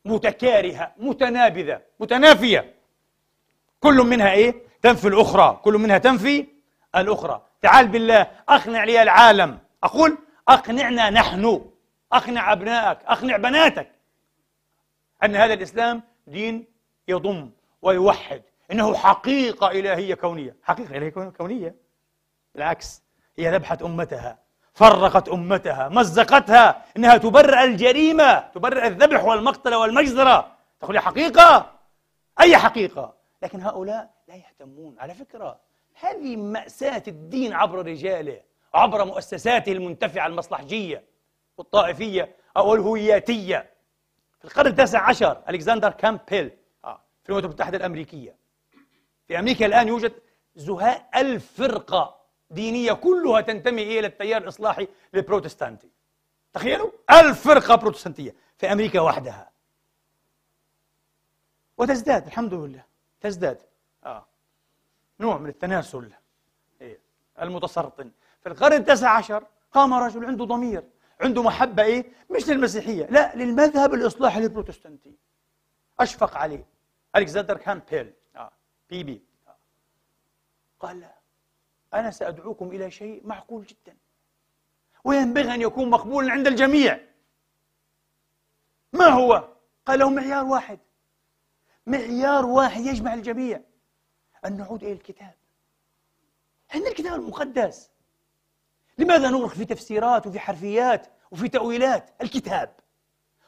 [SPEAKER 1] متكارهة متنابذة متنافية. كل منها إيه؟ تنفي الأخرى. كل منها تنفي الأخرى. تعال بالله أقنع لي العالم. أقول أقنعنا نحن. أقنع أبنائك أقنع بناتك أن هذا الإسلام دين يضم ويوحد. إنه حقيقة إلهية كونية. حقيقة إلهية كونية. بالعكس هي ذبحت أمتها فرقت أمتها مزقتها إنها تبرئ الجريمة تبرئ الذبح والمقتل والمجزرة. تقول حقيقة؟ أي حقيقة؟ لكن هؤلاء لا يهتمون. على فكرة هذه مأساة الدين عبر رجاله عبر مؤسساته المنتفعة المصلحجية والطائفية أو الهوياتية. القرن التاسع عشر ألكسندر كامبيل آه، في الولايات المتحدة الأمريكية. في أمريكا الآن يوجد زهاء ألف فرقة دينية كلها تنتمي إلى التيار الإصلاحي البروتستانتي تخيلوا؟ ألف فرقة بروتستانتية في أمريكا وحدها. وتزداد الحمد لله تزداد. آه. نوع من التناسل إيه؟ المتسرطن. في القرن التاسع عشر قام رجل عنده ضمير. عنده محبة إيه؟ مش للمسيحية لا للمذهب الإصلاحي البروتستانتي أشفق عليه ألكسندر كامبيل آه. إيه آه. قال لا أنا سأدعوكم إلى شيء معقول جدا وينبغي أن يكون مقبولا عند الجميع ما هو؟ قال له معيار واحد معيار واحد يجمع الجميع أن نعود إلى الكتاب عندنا الكتاب المقدس لماذا نغرق في تفسيرات وفي حرفيات وفي تأويلات؟ الكتاب.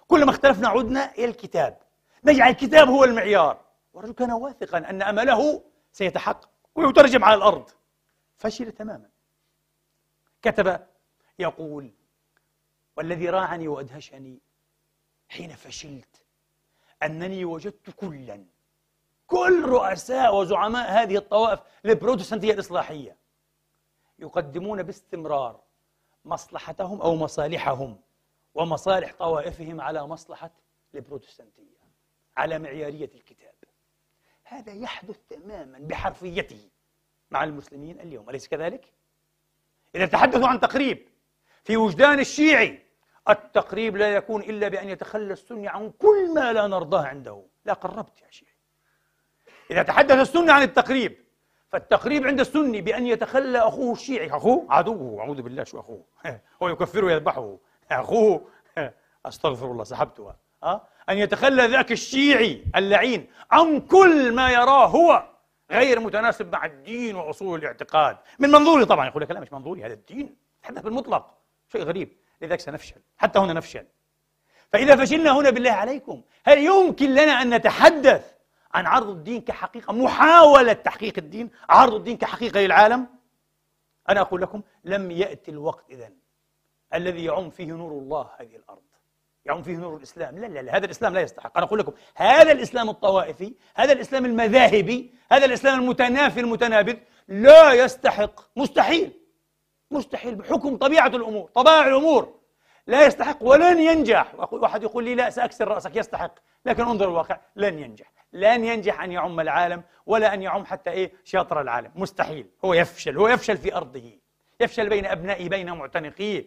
[SPEAKER 1] كلما اختلفنا عدنا إلى الكتاب. نجعل الكتاب هو المعيار. والرجل كان واثقا أن أمله سيتحقق ويترجم على الأرض. فشل تماما. كتب يقول والذي راعني وأدهشني حين فشلت أنني وجدت كلا. كل رؤساء وزعماء هذه الطوائف البروتستانتية الإصلاحية. يقدمون باستمرار مصلحتهم أو مصالحهم ومصالح طوائفهم على مصلحة البروتستانتية على معيارية الكتاب. هذا يحدث تماما بحرفيته مع المسلمين اليوم أليس كذلك؟ إذا تحدثوا عن تقريب في وجدان الشيعي التقريب لا يكون إلا بأن يتخلى السني عن كل ما لا نرضاه عنده. لا قربت يا شيعي. إذا تحدث السني عن التقريب فالتقريب عند السني بأن يتخلى أخوه الشيعي. أخوه؟ عدوه أعوذ بالله. شو أخوه؟ هو يكفره ويذبحه. أخوه؟ أستغفر الله. سحبتها أه؟ أن يتخلى ذاك الشيعي اللعين عن كل ما يراه هو غير متناسب مع الدين وأصول الاعتقاد. من منظوري طبعا. يقول لك لا مش منظوري. هذا الدين. تحدث بالمطلق. شيء غريب. لذلك سنفشل. حتى هنا نفشل. فإذا فشلنا هنا بالله عليكم هل يمكن لنا أن نتحدث عن عرض الدين كحقيقة محاولة تحقيق الدين عرض الدين كحقيقة للعالم. أنا أقول لكم لم يأتي الوقت إذن الذي يعم فيه نور الله هذه الأرض يعم فيه نور الإسلام. لا لا لا هذا الإسلام لا يستحق. أنا أقول لكم هذا الإسلام الطوائفي هذا الإسلام المذاهبي هذا الإسلام المتنافي المتنابذ لا يستحق. مستحيل مستحيل بحكم طبيعة الأمور طبائع الأمور لا يستحق ولن ينجح. واحد يقول لي لا سأكسر رأسك يستحق لكن انظر الواقع لن ينجح. لن ينجح أن يعم العالم ولا أن يعم حتى إيه؟ شاطر العالم. مستحيل. هو يفشل هو يفشل في أرضه. يفشل بين أبنائه بين معتنقيه.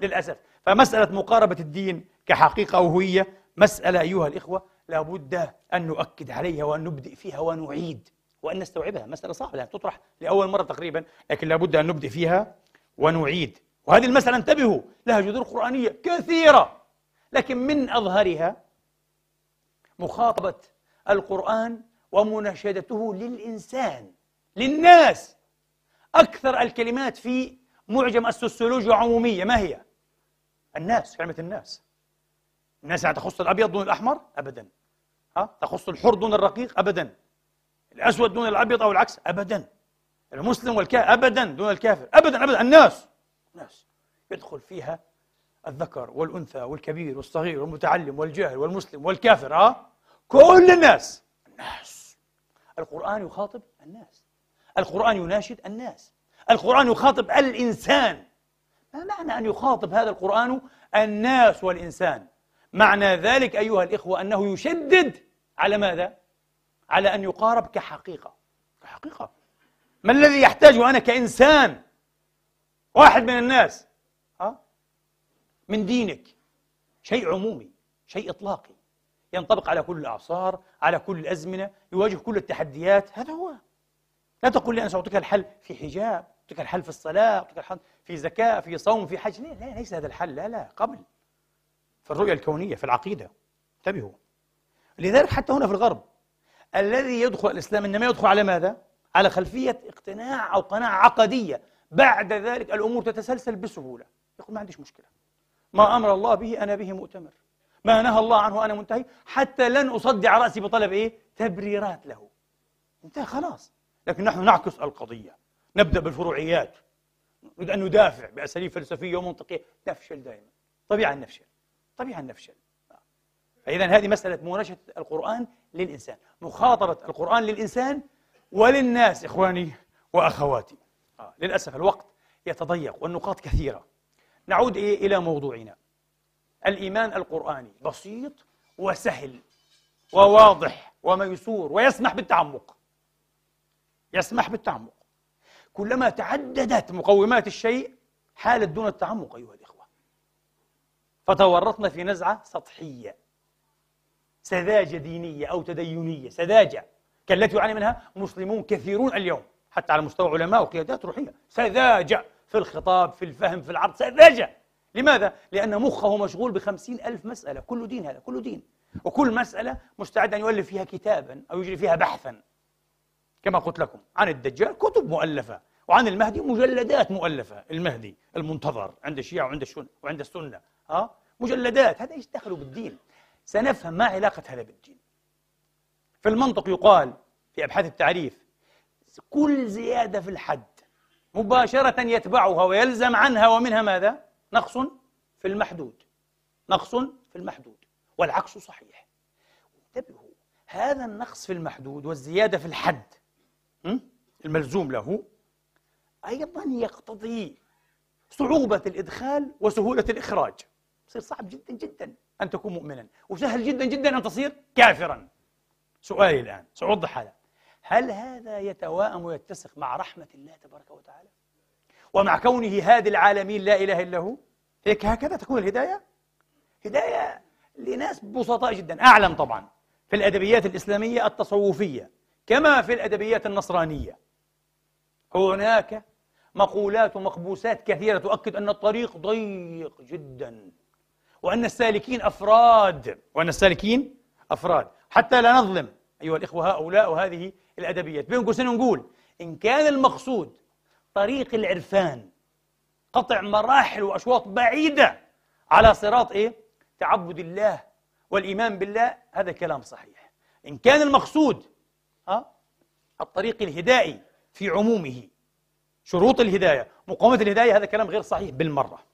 [SPEAKER 1] للأسف. فمسألة مقاربة الدين كحقيقة أو هوية مسألة أيها الإخوة لابد أن نؤكد عليها وأن نبدئ فيها ونعيد وأن نستوعبها. مسألة صعبة لأن تطرح لأول مرة تقريبا لكن لابد أن نبدئ فيها ونعيد. وهذه المسألة انتبهوا لها جذور قرآنية كثيرة. لكن من أظهرها مخاطبة القرآن ومناشدته للإنسان للناس أكثر الكلمات في معجم السوسيولوجيا عمومية ما هي؟ الناس كلمة الناس الناس يعني تخص الأبيض دون الأحمر؟ أبدا ها؟ تخص الحر دون الرقيق؟ أبدا الأسود دون الأبيض أو العكس؟ أبدا المسلم والكافر أبدا دون الكافر أبدا أبدا الناس ناس يدخل فيها الذكر والأنثى والكبير والصغير والمتعلم والجاهل والمسلم والكافر ها؟ كل الناس. الناس. القرآن يخاطب الناس. القرآن يناشد الناس. القرآن يخاطب الإنسان. ما معنى أن يخاطب هذا القرآن الناس والإنسان؟ معنى ذلك أيها الإخوة أنه يشدد على ماذا؟ على أن يقارب كحقيقة. كحقيقة. ما الذي يحتاجه أنا كإنسان؟ واحد من الناس. ها؟ من دينك. شيء عمومي. شيء إطلاقي. ينطبق على كل الأعصار على كل الأزمنة يواجه كل التحديات. هذا هو. لا تقول لي أنا سأعطيك الحل في حجاب أعطيك الحل في الصلاة أعطيك الحل في زكاة في صوم في حج. لا, لا ليس هذا الحل. لا لا قبل. في الرؤية الكونية في العقيدة. انتبهوا. لذلك حتى هنا في الغرب الذي يدخل الإسلام إنما يدخل على ماذا؟ على خلفية اقتناع أو قناعة عقدية. بعد ذلك الأمور تتسلسل بسهولة. يقول ما عنديش مشكلة. ما أمر الله به أنا به مؤتمر. ما نهى الله عنه أنا منتهي حتى لن أصدع رأسي بطلب إيه؟ تبريرات له. انتهى خلاص. لكن نحن نعكس القضية. نبدأ بالفروعيات. نريد أن ندافع بأساليب فلسفية ومنطقية. نفشل دائما. طبيعة نفشل. طبيعة نفشل. فإذا هذه مسألة مناقشة القرآن للإنسان. مخاطرة القرآن للإنسان وللناس إخواني وأخواتي. آه. للأسف الوقت يتضيق والنقاط كثيرة. نعود إيه إلى موضوعنا. الإيمان القرآني. بسيط وسهل وواضح وميسور ويسمح بالتعمق. يسمح بالتعمق. كلما تعددت مقومات الشيء حالت دون التعمق أيها الإخوة. فتورطنا في نزعة سطحية. سذاجة دينية أو تدينية. سذاجة كالتي يعاني منها مسلمون كثيرون اليوم. حتى على مستوى علماء وقيادات روحية. سذاجة في الخطاب في الفهم في العرض. سذاجة. لماذا؟ لأن مخه مشغول بخمسين ألف مسألة كل دين هذا كل دين. وكل مسألة مستعد أن يؤلف فيها كتابا أو يجري فيها بحثا. كما قلت لكم عن الدجال كتب مؤلفة وعن المهدي مجلدات مؤلفة. المهدي المنتظر عند الشيعة وعند السنة وعند السنة ها؟ مجلدات هذا إيش دخلوا بالدين؟ سنفهم ما علاقة هذا بالدين. في المنطق يقال في أبحاث التعريف كل زيادة في الحد مباشرة يتبعها ويلزم عنها ومنها ماذا؟ نقص في المحدود نقص في المحدود والعكس صحيح. انتبهوا هذا النقص في المحدود والزيادة في الحد الملزوم له أيضا يقتضي صعوبة الإدخال وسهولة الإخراج. يصير صعب جدا جدا أن تكون مؤمنا وسهل جدا جدا أن تصير كافرا. سؤالي الآن سأوضح هذا. هل هذا يتواءم ويتسق مع رحمة الله تبارك وتعالى؟ ومع كونه هادي العالمين لا إله إلا هو هيك هكذا تكون الهداية؟ هداية لناس بسطاء جدا. أعلم طبعا في الأدبيات الإسلامية التصوفية كما في الأدبيات النصرانية. هناك مقولات ومقبوسات كثيرة تؤكد أن الطريق ضيق جدا وأن السالكين أفراد وأن السالكين أفراد. حتى لا نظلم أيها الإخوة هؤلاء وهذه الأدبيات. بين قوسين نقول إن كان المقصود طريق العرفان. قطع مراحل وأشواط بعيدة على صراط إيه؟ تعبد الله والإيمان بالله. هذا كلام صحيح. إن كان المقصود ها الطريق الهدائي في عمومه شروط الهداية مقاومة الهداية هذا كلام غير صحيح بالمرة.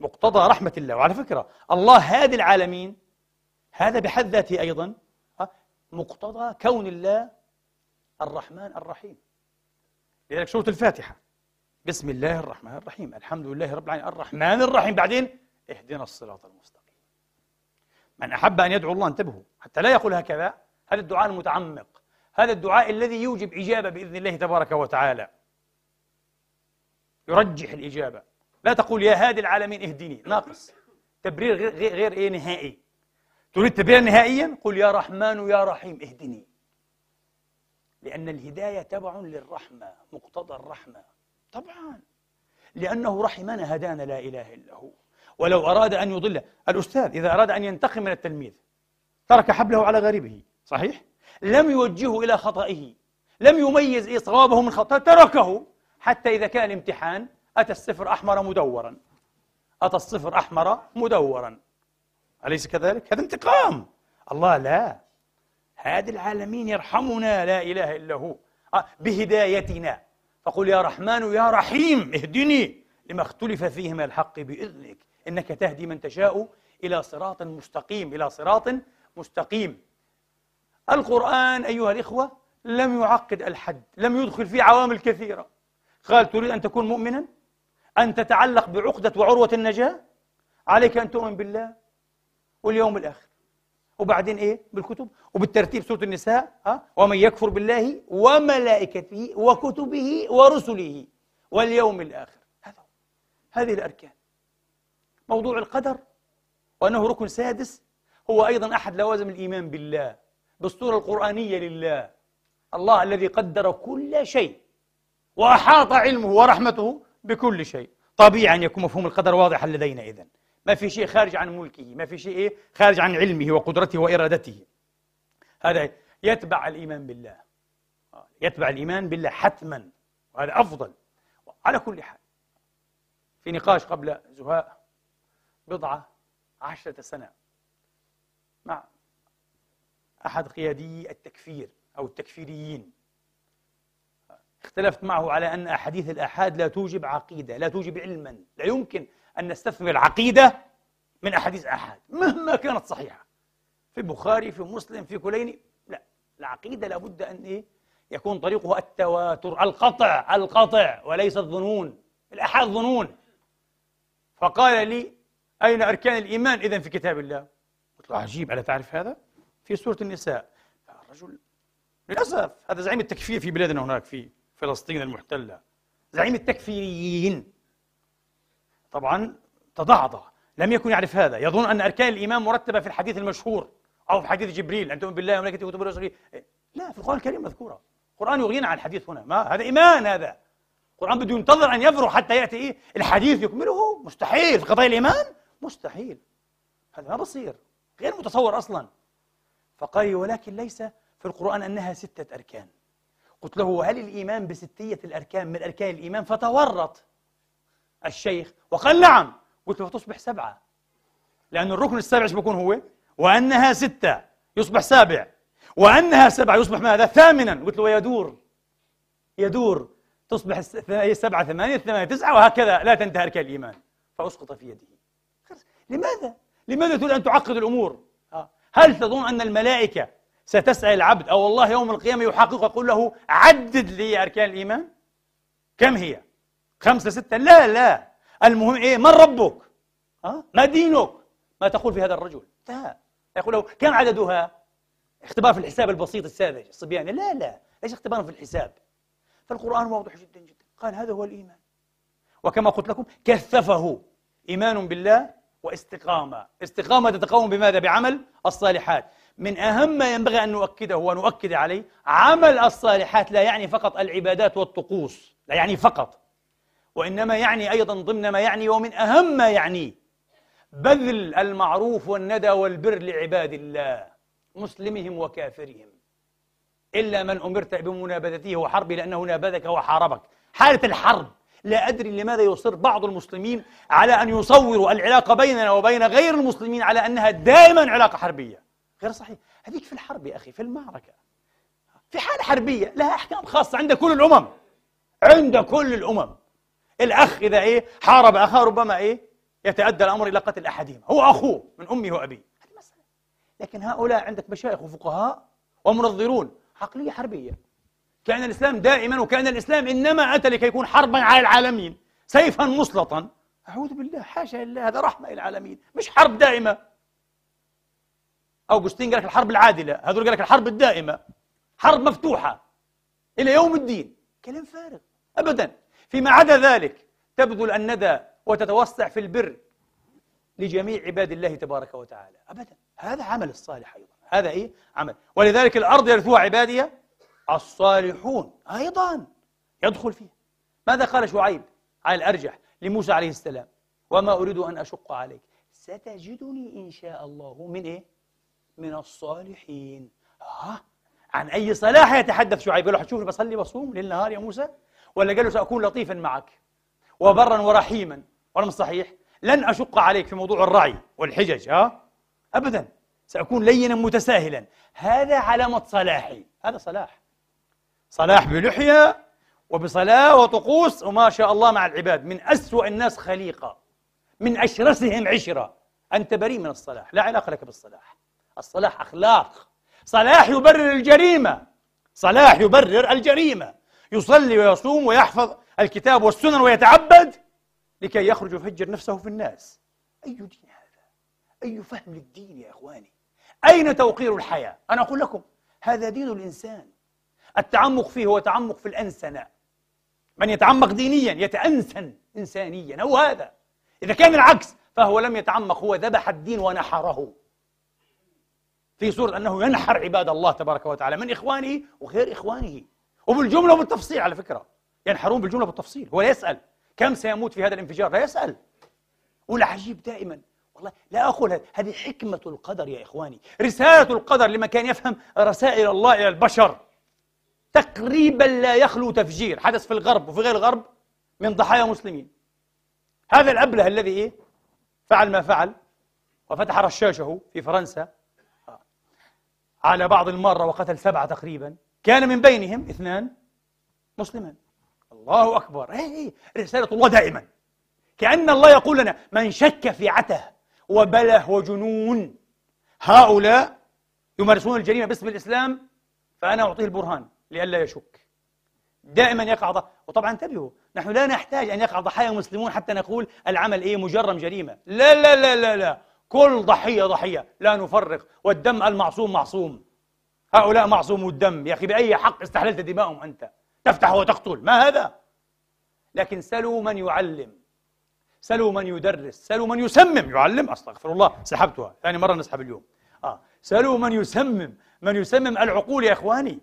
[SPEAKER 1] مقتضى رحمة الله. وعلى فكرة الله هادي العالمين هذا بحد ذاته أيضا مقتضى كون الله الرحمن الرحيم. لذلك سورة الفاتحة. بسم الله الرحمن الرحيم. الحمد لله رب العالمين. الرحمن الرحيم. بعدين اهدنا الصراط المستقيم. من أحب أن يدعو الله انتبهوا. حتى لا يقول هكذا. هذا الدعاء المتعمق. هذا الدعاء الذي يوجب إجابة بإذن الله تبارك وتعالى. يرجح الإجابة. لا تقول يا هادي العالمين اهدني. ناقص. تبرير غير, غير, إيه نهائي. تريد تبرير نهائيا؟ قل يا رحمن يا رحيم اهدني. لأن الهداية تبع للرحمة مقتضى الرحمة. طبعا. لأنه رحمنا هدانا لا إله إلا هو. ولو أراد أن يضل الأستاذ إذا أراد أن ينتقم من التلميذ ترك حبله على غريبه. صحيح؟ لم يوجهه إلى خطئه. لم يميز إيه صوابه من خطأه تركه. حتى إذا كان الامتحان أتى الصفر أحمر مدورا. أتى الصفر أحمر مدورا. أليس كذلك؟ هذا انتقام. الله لا. هذا العالمين يرحمنا لا إله إلا هو. آه، بهدايتنا. فقل يا رحمن يا رحيم اهدني لما اختلف فيه من الحق بإذنك. إنك تهدي من تشاء إلى صراط مستقيم إلى صراط مستقيم. القرآن أيها الإخوة لم يعقد الحد لم يدخل فيه عوامل كثيرة. قال تريد أن تكون مؤمنا؟ أن تتعلق بعقدة وعروة النجاة؟ عليك أن تؤمن بالله واليوم الآخر. وبعدين إيه؟ بالكتب. وبالترتيب سورة النساء ها ومن يكفر بالله وملائكته وكتبه ورسله واليوم الآخر. هذا هذه الأركان. موضوع القدر وأنه ركن سادس هو أيضا أحد لوازم الإيمان بالله بالصورة القرآنية لله. الله الذي قدر كل شيء وأحاط علمه ورحمته بكل شيء. طبيعي أن يكون مفهوم القدر واضحا لدينا إذن. ما في شيء خارج عن ملكه ما في شيء إيه؟ خارج عن علمه وقدرته وإرادته. هذا يتبع الإيمان بالله. يتبع الإيمان بالله حتما وهذا أفضل. على كل حال في نقاش قبل زهاء بضعة عشرة سنة مع أحد قيادي التكفير أو التكفيريين. اختلفت معه على أن أحاديث الآحاد لا توجب عقيدة لا توجب علما لا يمكن أن نستثمر العقيدة من أحاديث آحاد مهما كانت صحيحة. في البخاري في مسلم في كليني لا. العقيدة لابد أن إيه؟ يكون طريقها التواتر القطع القطع وليس الظنون. الآحاد ظنون. فقال لي أين أركان الإيمان؟ إذا في كتاب الله. قلت له عجيب ألا تعرف هذا؟ في سورة النساء. الرجل للأسف هذا زعيم التكفير في بلادنا هناك في فلسطين المحتلة. زعيم التكفيريين. طبعا تضعضع لم يكن يعرف هذا. يظن أن أركان الإيمان مرتبة في الحديث المشهور أو في حديث جبريل. أن تؤمن بالله وملائكته وكتبه ورسله لا في القرآن الكريم مذكورة. القرآن يغنينا عن الحديث هنا. ما هذا إيمان هذا. القرآن بده ينتظر أن يفرغ حتى يأتي إيه؟ الحديث يكمله. مستحيل. في قضايا الإيمان؟ مستحيل. هذا ما بصير. غير متصور أصلا. فقال ولكن ليس في القرآن أنها ستة أركان. قلت له هل الإيمان بستية الأركان من أركان الإيمان؟ فتورط. الشيخ وقال نعم. قلت له تصبح سبعة. لأن الركن السابع إيش بيكون هو؟ وأنها ستة يصبح سابع. وأنها سبعة يصبح ماذا؟ ثامنا. قلت له يدور يدور. تصبح سبعة ثمانية ثمانية تسعة وهكذا. لا تنتهي أركان الإيمان. فأسقط في يده. لماذا؟ لماذا تريد أن تعقد الأمور؟ هل تظن أن الملائكة ستسأل العبد أو الله يوم القيامة يحقق يقول له عدد لي أركان الإيمان؟ كم هي؟ خمسة ستة لا لا المهم إيه من ربك؟ ها؟ ما دينك؟ ما تقول في هذا الرجل؟ لا يقول له كم عددها؟ اختبار في الحساب البسيط الساذج الصبياني لا لا ليس اختبار في الحساب فالقرآن واضح جدا جدا قال هذا هو الإيمان وكما قلت لكم كثفه إيمان بالله واستقامة استقامة تتقوم بماذا؟ بعمل الصالحات من أهم ما ينبغي أن نؤكده ونؤكد عليه عمل الصالحات لا يعني فقط العبادات والطقوس لا يعني فقط وإنما يعني أيضا ضمن ما يعني ومن أهم ما يعني بذل المعروف والندى والبر لعباد الله مسلمهم وكافرهم. إلا من أمرت بمنابذته وحربه لأنه نابذك وحاربك. حالة الحرب لا أدري لماذا يصر بعض المسلمين على أن يصوروا العلاقة بيننا وبين غير المسلمين على أنها دائما علاقة حربية. غير صحيح. هذيك في الحرب يا أخي في المعركة. في حالة حربية لها أحكام خاصة عند كل الأمم. عند كل الأمم. الأخ إذا إيه حارب أخاه ربما إيه يتأدى الأمر إلى قتل أحدهما. هو أخوه من أمه وأبيه. هذه مسألة. لكن هؤلاء عندك مشايخ وفقهاء ومنظرون عقلية حربية. كأن الإسلام دائما وكأن الإسلام إنما أتى لكي يكون حربا على العالمين. سيفا مسلطا. أعوذ بالله حاشا لله هذا رحمة للعالمين مش حرب دائمة. أوغسطين قال لك الحرب العادلة هذول قال لك الحرب الدائمة. حرب مفتوحة إلى يوم الدين. كلام فارغ. أبدا. فيما عدا ذلك تبذل الندى وتتوسع في البر لجميع عباد الله تبارك وتعالى. أبدا. هذا عمل الصالح أيضا. هذا إيه؟ عمل. ولذلك الأرض يرثوها عبادي الصالحون أيضا. يدخل فيه ماذا قال شعيب على الأرجح لموسى عليه السلام؟ وما أريد أن أشق عليك. ستجدني إن شاء الله من إيه؟ من الصالحين. آه. عن أي صلاح يتحدث شعيب؟ قال له بصلي بصوم ليل نهار يا موسى. ولا قال له سأكون لطيفا معك وبرا ورحيما؟ ولا صحيح. لن أشق عليك في موضوع الرعي والحجج ها؟ أبدا. سأكون لينا متساهلا. هذا علامة صلاحي. هذا صلاح. صلاح بلحية وبصلاة وطقوس وما شاء الله مع العباد. من أسوأ الناس خليقة. من أشرسهم عشرة. أنت بريء من الصلاح. لا علاقة لك بالصلاح. الصلاح أخلاق. صلاح يبرر الجريمة. صلاح يبرر الجريمة. يصلي ويصوم ويحفظ الكتاب والسنن ويتعبد لكي يخرج ويفجر نفسه في الناس. أي دين هذا؟ أي فهم للدين يا إخواني؟ أين توقير الحياة؟ أنا أقول لكم هذا دين الإنسان. التعمق فيه هو تعمق في الأنسنة. من يتعمق دينيا يتأنسن إنسانيا هو هذا. إذا كان العكس فهو لم يتعمق هو ذبح الدين ونحره. في صورة أنه ينحر عباد الله تبارك وتعالى. من إخوانه؟ وغير إخوانه. وبالجملة وبالتفصيل على فكرة. ينحرون بالجملة بالتفصيل هو لا يسأل. كم سيموت في هذا الانفجار؟ لا يسأل. والعجيب دائما. والله لا أقول هذه. حكمة القدر يا إخواني. رسالة القدر لمن كان يفهم رسائل الله إلى البشر. تقريبا لا يخلو تفجير. حدث في الغرب وفي غير الغرب من ضحايا مسلمين. هذا الأبله الذي إيه؟ فعل ما فعل. وفتح رشاشه في فرنسا. على بعض المارة وقتل سبعة تقريبا. كان من بينهم اثنان مسلمان. الله أكبر. هي هي رسالة الله دائما. كأن الله يقول لنا من شك في عته وبله وجنون هؤلاء يمارسون الجريمة باسم الإسلام فأنا أعطيه البرهان لئلا يشك. دائما يقع ضحية وطبعا انتبهوا نحن لا نحتاج أن يقع ضحايا مسلمون حتى نقول العمل إيه مجرم جريمة. لا لا لا لا لا. كل ضحية ضحية. لا نفرق. والدم المعصوم معصوم. هؤلاء معصوم الدم يا أخي بأي حق استحللت دماءهم أنت؟ تفتح وتقتل. ما هذا؟ لكن سلوا من يعلم. سلوا من يدرس. سلوا من يسمم. يعلم؟ أستغفر الله. سحبتها. ثاني مرة نسحب اليوم. آه. سلوا من يسمم. من يسمم العقول يا إخواني.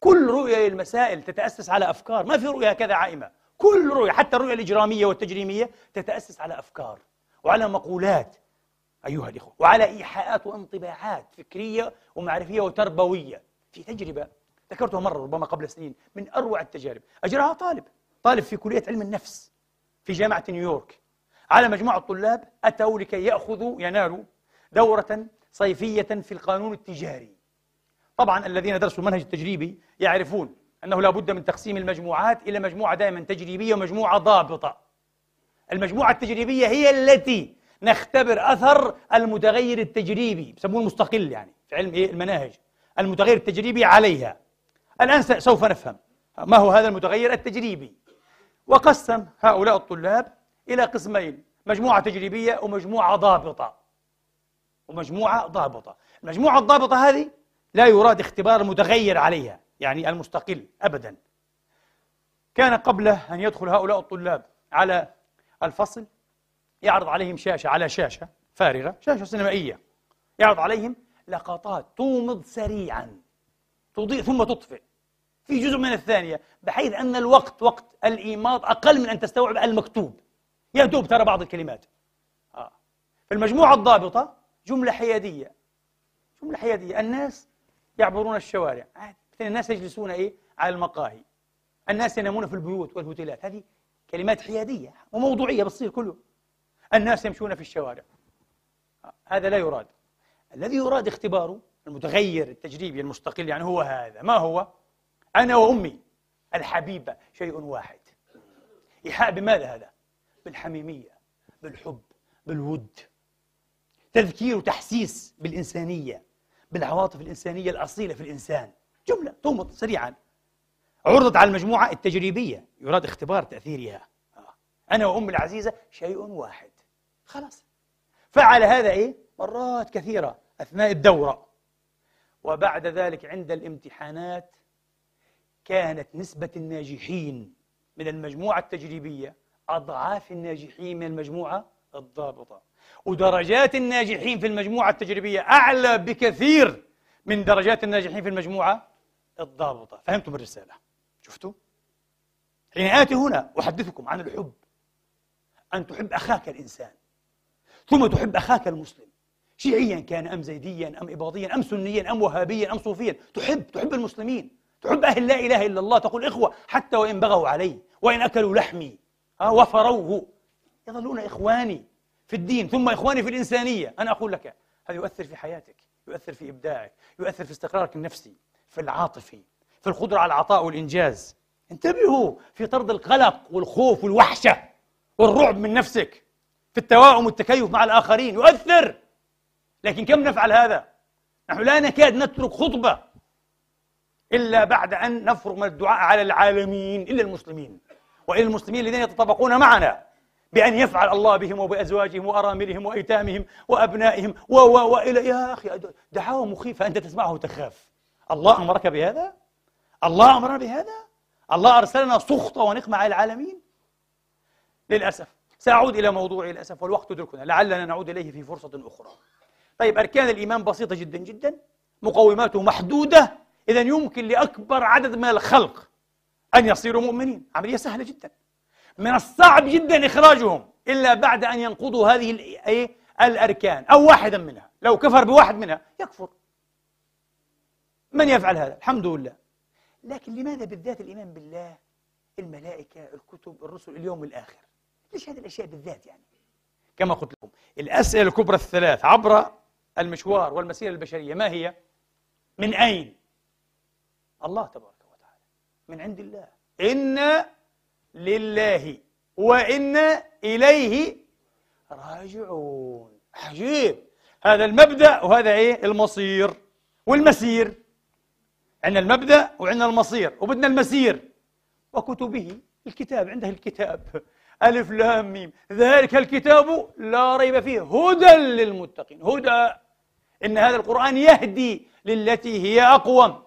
[SPEAKER 1] كل رؤية للمسائل تتأسس على أفكار. ما في رؤية هكذا عائمة. كل رؤية حتى الرؤية الإجرامية والتجريمية تتأسس على أفكار وعلى مقولات. أيها الإخوة وعلى إيحاءات وانطباعات فكرية ومعرفية وتربوية في تجربة ذكرتها مرة ربما قبل سنين من أروع التجارب. اجراها طالب طالب في كلية علم النفس في جامعة نيويورك. على مجموعة طلاب أتوا لكي يأخذوا ينالوا دورة صيفية في القانون التجاري. طبعا الذين درسوا المنهج التجريبي يعرفون أنه لا بد من تقسيم المجموعات إلى مجموعة دائما تجريبية ومجموعة ضابطة. المجموعة التجريبية هي التي نختبر أثر المتغير التجريبي يسموه المستقل يعني في علم إيه؟ المناهج. المتغير التجريبي عليها. الآن سوف نفهم ما هو هذا المتغير التجريبي. وقسم هؤلاء الطلاب إلى قسمين مجموعة تجريبية ومجموعة ضابطة. ومجموعة ضابطة. المجموعة الضابطة هذه لا يراد اختبار المتغير عليها يعني المستقل أبدا. كان قبل أن يدخل هؤلاء الطلاب على الفصل يعرض عليهم شاشة على شاشة فارغة شاشة سينمائية. يعرض عليهم لقطات تومض سريعا تضيء ثم تطفئ. في جزء من الثانية بحيث أن الوقت وقت الإيماض أقل من أن تستوعب المكتوب. يا دوب ترى بعض الكلمات. آه. في المجموعة الضابطة جملة حيادية. جملة حيادية. الناس يعبرون الشوارع. عادي الناس يجلسون إيه؟ على المقاهي. الناس ينامون في البيوت والهوتيلات. هذه كلمات حيادية وموضوعية بتصير كله. الناس يمشون في الشوارع. آه. هذا لا يراد. الذي يراد اختباره المتغير التجريبي المستقل يعني هو هذا. ما هو؟ أنا وأمي. الحبيبة شيء واحد. إيحاء بماذا هذا؟ بالحميمية بالحب بالود. تذكير وتحسيس بالإنسانية بالعواطف الإنسانية الأصيلة في الإنسان. جملة تومط سريعا. عرضت على المجموعة التجريبية. يراد اختبار تأثيرها. أنا وأم العزيزة شيء واحد. خلاص. فعل هذا إيه؟ مرات كثيرة أثناء الدورة. وبعد ذلك عند الامتحانات كانت نسبة الناجحين من المجموعة التجريبية أضعاف الناجحين من المجموعة الضابطة. ودرجات الناجحين في المجموعة التجريبية أعلى بكثير من درجات الناجحين في المجموعة الضابطة. فهمتم الرسالة؟ شفتوا؟ حين آتي هنا أحدثكم عن الحب. أن تحب أخاك الإنسان. ثم تحب أخاك المسلم. شيعيا كان أم زيديا أم إباضيا أم سنيا أم وهابيا أم صوفيا. تحب تحب المسلمين. تحب أهل لا إله إلا الله. تقول إخوة حتى وإن بغوا علي وإن أكلوا لحمي وفروه. يظلون إخواني في الدين ثم إخواني في الإنسانية. أنا أقول لك هذا يؤثر في حياتك يؤثر في إبداعك يؤثر في استقرارك النفسي في العاطفي في القدرة على العطاء والإنجاز. انتبهوا في طرد القلق والخوف والوحشة والرعب من نفسك. في التوائم والتكيف مع الآخرين يؤثر لكن كم نفعل هذا؟ نحن لا نكاد نترك خطبة إلا بعد أن نفرغ من الدعاء على العالمين إلا المسلمين وإلى المسلمين الذين يتطابقون معنا بأن يفعل الله بهم وبأزواجهم وأراملهم وأيتامهم وأبنائهم و و وإلى يا أخي دعاوى مخيفة أنت تسمعه وتخاف الله أمرك بهذا؟ الله أمرنا بهذا؟ الله أرسلنا سخطة ونقمة على العالمين؟ للأسف سأعود إلى موضوعي للأسف والوقت يدركنا لعلنا نعود إليه في فرصة أخرى. طيب أركان الإيمان بسيطة جدا جدا. مقوماته محدودة. إذا يمكن لأكبر عدد من الخلق أن يصيروا مؤمنين. عملية سهلة جدا. من الصعب جدا إخراجهم إلا بعد أن ينقضوا هذه الأركان أو واحدا منها. لو كفر بواحد منها يكفر. من يفعل هذا؟ الحمد لله. لكن لماذا بالذات الإيمان بالله الملائكة الكتب الرسل اليوم الآخر؟ ليش هذه الأشياء بالذات يعني؟ كما قلت لكم الأسئلة الكبرى الثلاث عبر المشوار والمسيرة البشرية ما هي؟ من أين؟ الله تبارك وتعالى. من عند الله. إن لله وإن إليه راجعون. عجيب. هذا المبدأ وهذا إيه؟ المصير والمسير. عندنا المبدأ وعندنا المصير وبدنا المسير. وكتبه الكتاب عنده الكتاب. ألف لام ميم. ذلك الكتاب لا ريب فيه. هدى للمتقين. هدى. إن هذا القرآن يهدي للتي هي أقوم.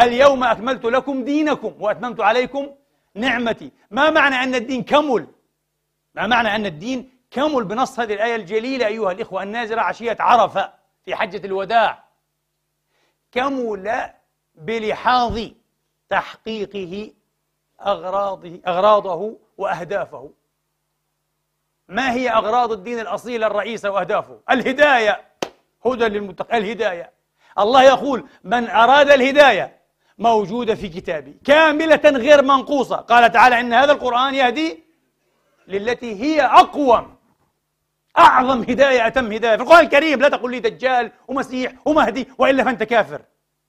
[SPEAKER 1] اليوم أكملت لكم دينكم وأتممت عليكم نعمتي. ما معنى أن الدين كمل؟ ما معنى أن الدين كمل بنص هذه الآية الجليلة أيها الإخوة النازلة عشية عرفة في حجة الوداع. كمل بلحاظ تحقيقه أغراضه أغراضه وأهدافه. ما هي أغراض الدين الأصيل الرئيسة وأهدافه؟ الهداية. هدى للمتقين الهداية. الله يقول من أراد الهداية موجودة في كتابي كاملة غير منقوصة. قال تعالى إن هذا القرآن يهدي للتي هي أقوم. أعظم هداية أتم هداية. في القرآن الكريم لا تقول لي دجال ومسيح ومهدي وإلا فأنت كافر.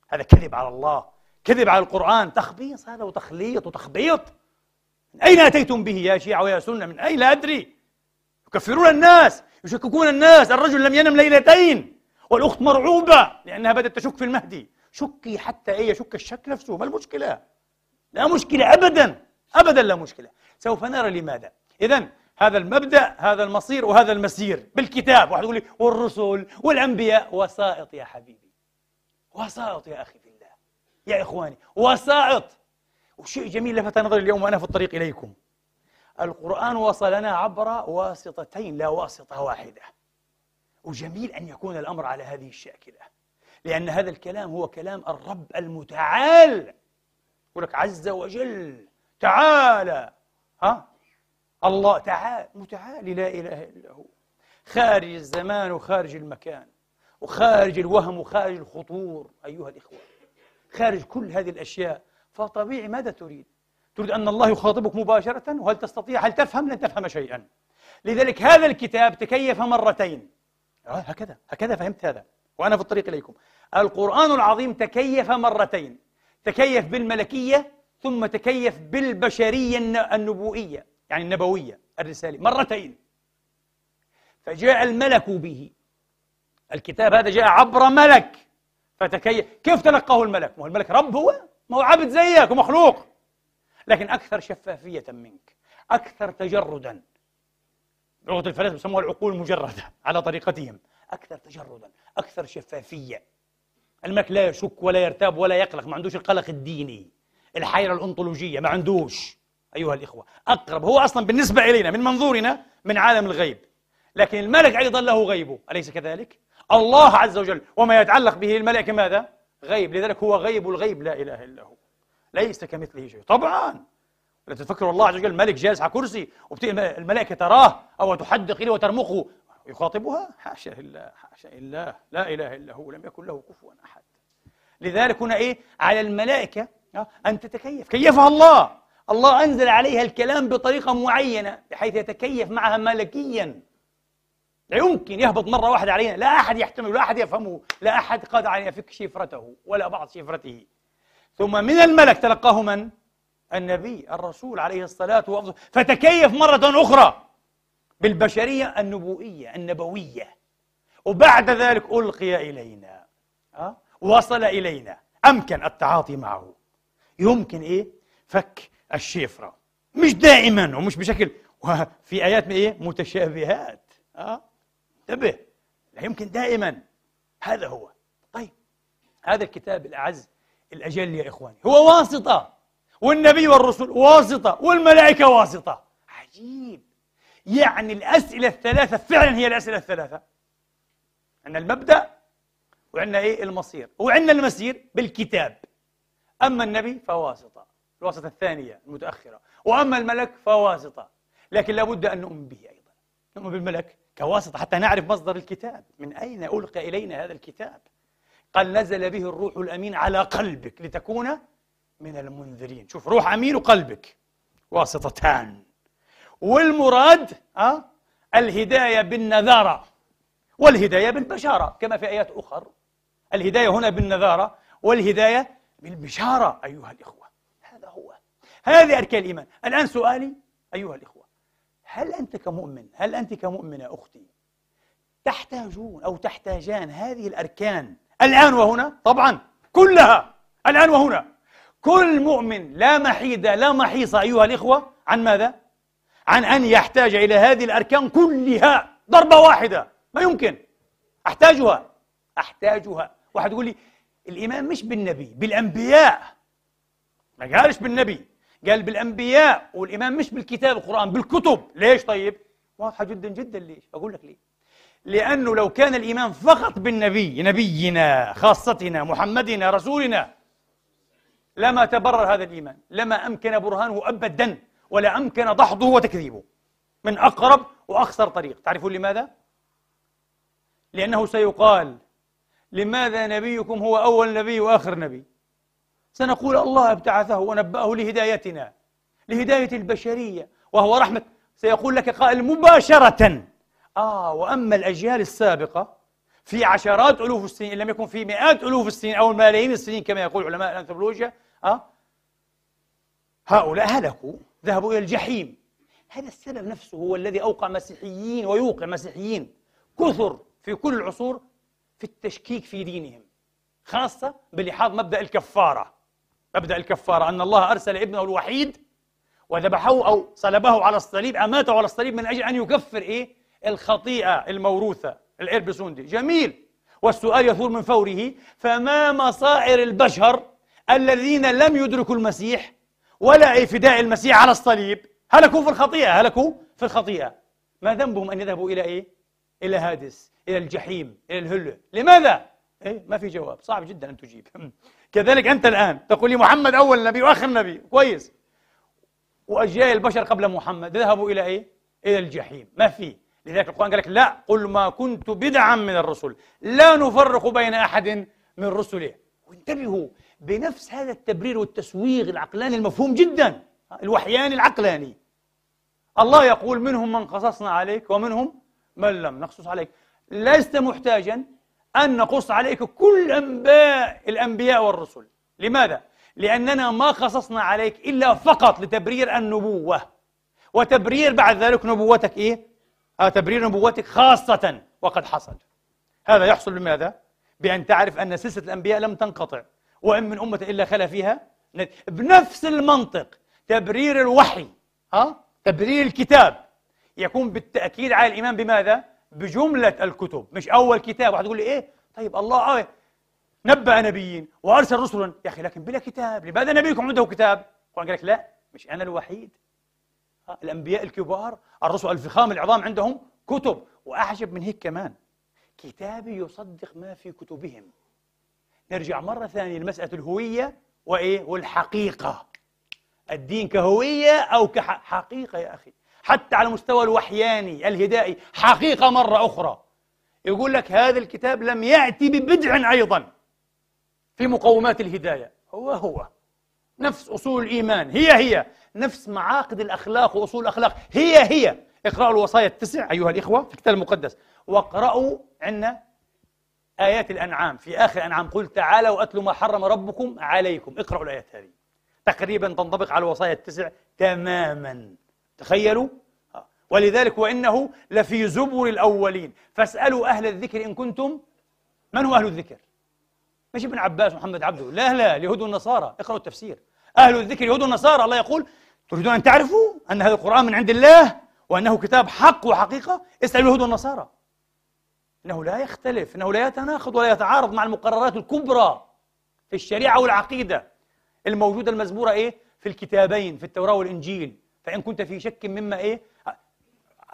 [SPEAKER 1] هذا كذب على الله. كذب على القرآن. تخبيص هذا وتخليط وتخبيط. من أين أتيتم به يا شيعة ويا سنة؟ من أين لا أدري؟ يكفرون الناس يشككون الناس الرجل لم ينم ليلتين والأخت مرعوبة لأنها بدأت تشك في المهدي. شكي حتى أي يشك الشك نفسه ما المشكلة؟ لا مشكلة أبدا أبدا لا مشكلة. سوف نرى لماذا. إذا هذا المبدأ هذا المصير وهذا المسير بالكتاب. واحد يقول لي والرسل والأنبياء وسائط يا حبيبي. وسائط يا أخي في الله. يا إخواني وسائط. وشيء جميل لفت نظري اليوم وأنا في الطريق إليكم. القرآن وصلنا عبر واسطتين لا واسطة واحدة. وجميل أن يكون الأمر على هذه الشاكلة. لأن هذا الكلام هو كلام الرب المتعال. يقول لك عز وجل تعالى ها؟ الله تعالى متعالي لا إله إلا هو. خارج الزمان وخارج المكان وخارج الوهم وخارج الخطور أيها الإخوة. خارج كل هذه الأشياء. فطبيعي ماذا تريد؟ تريد أن الله يخاطبك مباشرة؟ وهل تستطيع؟ هل تفهم؟ لن تفهم شيئا. لذلك هذا الكتاب تكيف مرتين. آه هكذا هكذا فهمت هذا. وأنا في الطريق إليكم. القرآن العظيم تكيف مرتين. تكيف بالملكية ثم تكيف بالبشرية النبوئية يعني النبوية الرسالة مرتين. فجاء الملك به. الكتاب هذا جاء عبر ملك. فتكيف كيف تلقاه الملك؟ ما هو الملك رب هو؟ ما هو عبد زيك ومخلوق. لكن أكثر شفافية منك أكثر تجردا. لغة الفلاسفة يسموها العقول المجردة على طريقتهم. أكثر تجردا أكثر شفافية. الملك لا يشك ولا يرتاب ولا يقلق ما عندوش القلق الديني. الحيرة الأنطولوجية ما عندوش. أيها الإخوة أقرب هو أصلا بالنسبة إلينا من منظورنا من عالم الغيب. لكن الملك أيضا له غيبه أليس كذلك؟ الله عز وجل وما يتعلق به الملك ماذا؟ غيب. لذلك هو غيب الغيب لا إله إلا هو. ليس كمثله شيء. طبعا. لا تفكروا الله عز وجل ملك جالس على كرسي الملائكة تراه أو تحدق إليه وترمقه يخاطبها؟ حاشا لله حاشا لله. لا إله إلا هو. لم يكن له كفوا أحد. لذلك هنا إيه؟ على الملائكة أن تتكيف. كيفها الله؟ الله أنزل عليها الكلام بطريقة معينة بحيث يتكيف معها ملكيا. لا يمكن يهبط مرة واحدة علينا لا أحد يحتمل لا أحد يفهمه لا أحد قادر على يفك شفرته ولا بعض شفرته ثم من الملك تلقاه من؟ النبي الرسول عليه الصلاة والسلام فتكيف مرة أخرى بالبشرية النبوئية النبوية وبعد ذلك ألقي إلينا أه؟ وصل إلينا أمكن التعاطي معه يمكن إيه؟ فك الشفرة مش دائما ومش بشكل وفي آيات إيه؟ متشابهات أه؟ انتبه. لا يمكن دائما هذا هو. طيب هذا الكتاب الأعز الأجل يا إخواني. هو واسطة والنبي والرسل واسطة والملائكة واسطة. عجيب. يعني الأسئلة الثلاثة فعلا هي الأسئلة الثلاثة. عندنا المبدأ وعندنا إيه؟ المصير. وعندنا المسير بالكتاب. أما النبي فواسطة. الواسطة الثانية المتأخرة. وأما الملك فواسطة. لكن لابد أن نؤمن به أيضا. نؤمن بالملك كواسطة حتى نعرف مصدر الكتاب. من أين ألقى إلينا هذا الكتاب؟ قال نزل به الروح الأمين على قلبك لتكون من المنذرين. شوف روح أمين وقلبك واسطتان. والمراد أه؟ الهداية بالنذارة والهداية بالبشارة كما في آيات أخر. الهداية هنا بالنذارة والهداية بالبشارة أيها الإخوة. هذا هو. هذه أركان الإيمان. الآن سؤالي أيها الإخوة. هل أنت كمؤمن هل أنت كمؤمنة أختي؟ تحتاجون أو تحتاجان هذه الأركان الآن وهنا؟ طبعا كلها الآن وهنا. كل مؤمن لا محيدة لا محيصة أيها الإخوة عن ماذا؟ عن أن يحتاج إلى هذه الأركان كلها ضربة واحدة ما يمكن. أحتاجها أحتاجها. واحد يقول لي الإيمان مش بالنبي بالأنبياء. ما قالش بالنبي. قال بالأنبياء والإيمان مش بالكتاب القرآن بالكتب ليش طيب؟ واضحة جدا جدا ليش؟ أقول لك ليه لأنه لو كان الإيمان فقط بالنبي نبينا خاصتنا محمدنا رسولنا لما تبرر هذا الإيمان لما أمكن برهانه أبدا ولا أمكن دحضه وتكذيبه من أقرب وأخسر طريق تعرفون لماذا؟ لأنه سيقال لماذا نبيكم هو أول نبي وآخر نبي سنقول الله ابتعثه ونبأه لهدايتنا لهداية البشرية وهو رحمة. سيقول لك قائل مباشرة. آه وأما الأجيال السابقة في عشرات ألوف السنين إن لم يكن في مئات ألوف السنين أو ملايين السنين كما يقول علماء الأنثروبولوجيا آه هؤلاء هلكوا ذهبوا إلى الجحيم. هذا السبب نفسه هو الذي أوقع مسيحيين ويوقع مسيحيين كثر في كل العصور في التشكيك في دينهم خاصة بلحاظ مبدأ الكفارة. مبدأ الكفارة. أن الله أرسل ابنه الوحيد وذبحه أو صلبه على الصليب أماته على الصليب من أجل أن يكفر إيه؟ الخطيئة الموروثة الإربسوندي جميل. والسؤال يثور من فوره فما مصائر البشر الذين لم يدركوا المسيح ولا فداء المسيح على الصليب؟ هلكوا في الخطيئة؟ هلكوا في الخطيئة؟ ما ذنبهم أن يذهبوا إلى إيه؟ إلى هادس إلى الجحيم إلى الهلة لماذا؟ إيه؟ ما في جواب. صعب جدا أن تجيب. كذلك أنت الآن تقول لي محمد أول نبي وآخر نبي. كويس. وأجيال البشر قبل محمد ذهبوا إلى إيه؟ إلى الجحيم. ما في؟ لذلك القرآن قال لك لا قل ما كنت بدعا من الرسل. لا نفرق بين أحد من رسله. وانتبهوا بنفس هذا التبرير والتسويغ العقلاني المفهوم جدا. الوحياني العقلاني. الله يقول منهم من قصصنا عليك ومنهم من لم نقصص عليك. لست محتاجا أن نقص عليك كل أنباء الأنبياء والرسل لماذا؟ لأننا ما قصصنا عليك إلا فقط لتبرير النبوة وتبرير بعد ذلك نبوتك إيه؟ آه تبرير نبوتك خاصة وقد حصل هذا يحصل بماذا؟ بأن تعرف أن سلسلة الأنبياء لم تنقطع وإن من أمة إلا خلا فيها بنفس المنطق تبرير الوحي ها تبرير الكتاب يكون بالتأكيد على الإيمان بماذا؟ بجملة الكتب. مش أول كتاب. واحد يقول لي إيه؟ طيب الله آه نبأ نبيين وأرسل رسلا. يا أخي لكن بلا كتاب. لماذا نبيكم عنده كتاب؟ قال لك لا مش أنا الوحيد. الأنبياء الكبار الرسل الفخام العظام عندهم كتب. وأعجب من هيك كمان. كتابي يصدق ما في كتبهم. نرجع مرة ثانية لمسألة الهوية وإيه؟ والحقيقة. الدين كهوية أو كحقيقة يا أخي؟ حتى على المستوى الوحياني الهدائي حقيقة مرة أخرى. يقول لك هذا الكتاب لم يأتي ببدع أيضا في مقومات الهداية. هو هو. نفس أصول الإيمان. هي هي. نفس معاقد الأخلاق وأصول الأخلاق. هي هي. اقرأوا الوصايا التسع أيها الإخوة في الكتاب المقدس واقرأوا عندنا آيات الأنعام. في آخر الأنعام قل تعالوا أتلوا ما حرم ربكم عليكم. اقرأوا الآيات هذه. تقريبا تنطبق على الوصايا التسع تماما. تخيلوا؟ ولذلك وإنه لفي زبر الأولين. فاسألوا أهل الذكر إن كنتم من هو أهل الذكر؟ مش ابن عباس محمد عبده. لا لا اليهود والنصارى. اقرأوا التفسير. أهل الذكر يهود والنصارى. الله يقول تريدون أن تعرفوا أن هذا القرآن من عند الله وأنه كتاب حق وحقيقة؟ اسألوا اليهود والنصارى. إنه لا يختلف إنه لا يتناقض ولا يتعارض مع المقررات الكبرى في الشريعة والعقيدة الموجودة المزبورة إيه؟ في الكتابين في التوراة والإنجيل. فإن كنت في شك مما إيه؟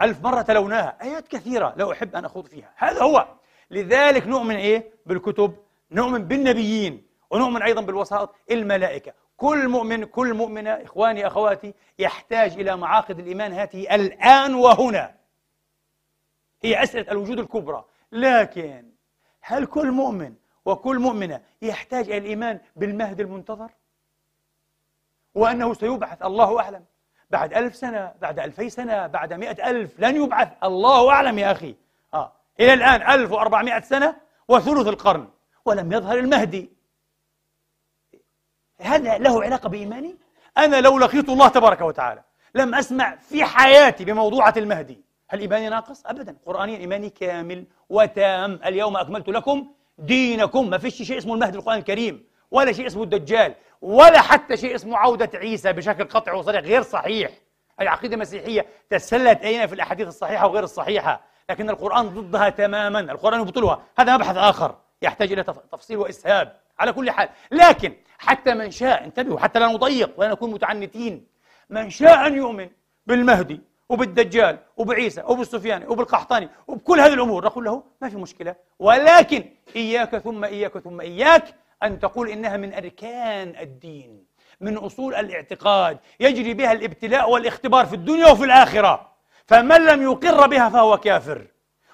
[SPEAKER 1] ألف مرة تلوناها. آيات كثيرة لا أحب أن أخوض فيها. هذا هو. لذلك نؤمن إيه؟ بالكتب نؤمن بالنبيين ونؤمن أيضا بالوسائط الملائكة. كل مؤمن كل مؤمنة إخواني أخواتي يحتاج إلى معاقد الإيمان هذه الآن وهنا. هي أسئلة الوجود الكبرى. لكن هل كل مؤمن وكل مؤمنة يحتاج إلى الإيمان بالمهد المنتظر؟ وأنه سيبعث الله أعلم؟ بعد ألف سنة بعد ألفي سنة بعد مئة ألف لن يبعث. الله أعلم يا أخي. آه. إلى الآن ألف وأربعمائة سنة وثلث القرن ولم يظهر المهدي. هذا له علاقة بإيماني؟ أنا لو لقيت الله تبارك وتعالى لم أسمع في حياتي بموضوعة المهدي هل إيماني ناقص؟ أبدا. قرآنيا إيماني كامل وتام. اليوم أكملت لكم دينكم. ما فيش شيء اسمه المهدي القرآن الكريم ولا شيء اسمه الدجال. ولا حتى شيء اسمه عودة عيسى بشكل قطعي وصريح غير صحيح. العقيدة المسيحية تسلت أين في الأحاديث الصحيحة وغير الصحيحة لكن القرآن ضدها تماما القرآن يبطلها. هذا مبحث آخر يحتاج إلى تفصيل وإسهاب على كل حال. لكن حتى من شاء انتبهوا حتى لا نضيق ولا نكون متعنتين. من شاء أن يؤمن بالمهدي وبالدجال وبعيسى وبالسفياني وبالقحطاني وبكل هذه الأمور نقول له ما في مشكلة. ولكن إياك ثم إياك ثم إياك أن تقول إنها من أركان الدين من أصول الاعتقاد يجري بها الابتلاء والاختبار في الدنيا وفي الآخرة. فمن لم يقر بها فهو كافر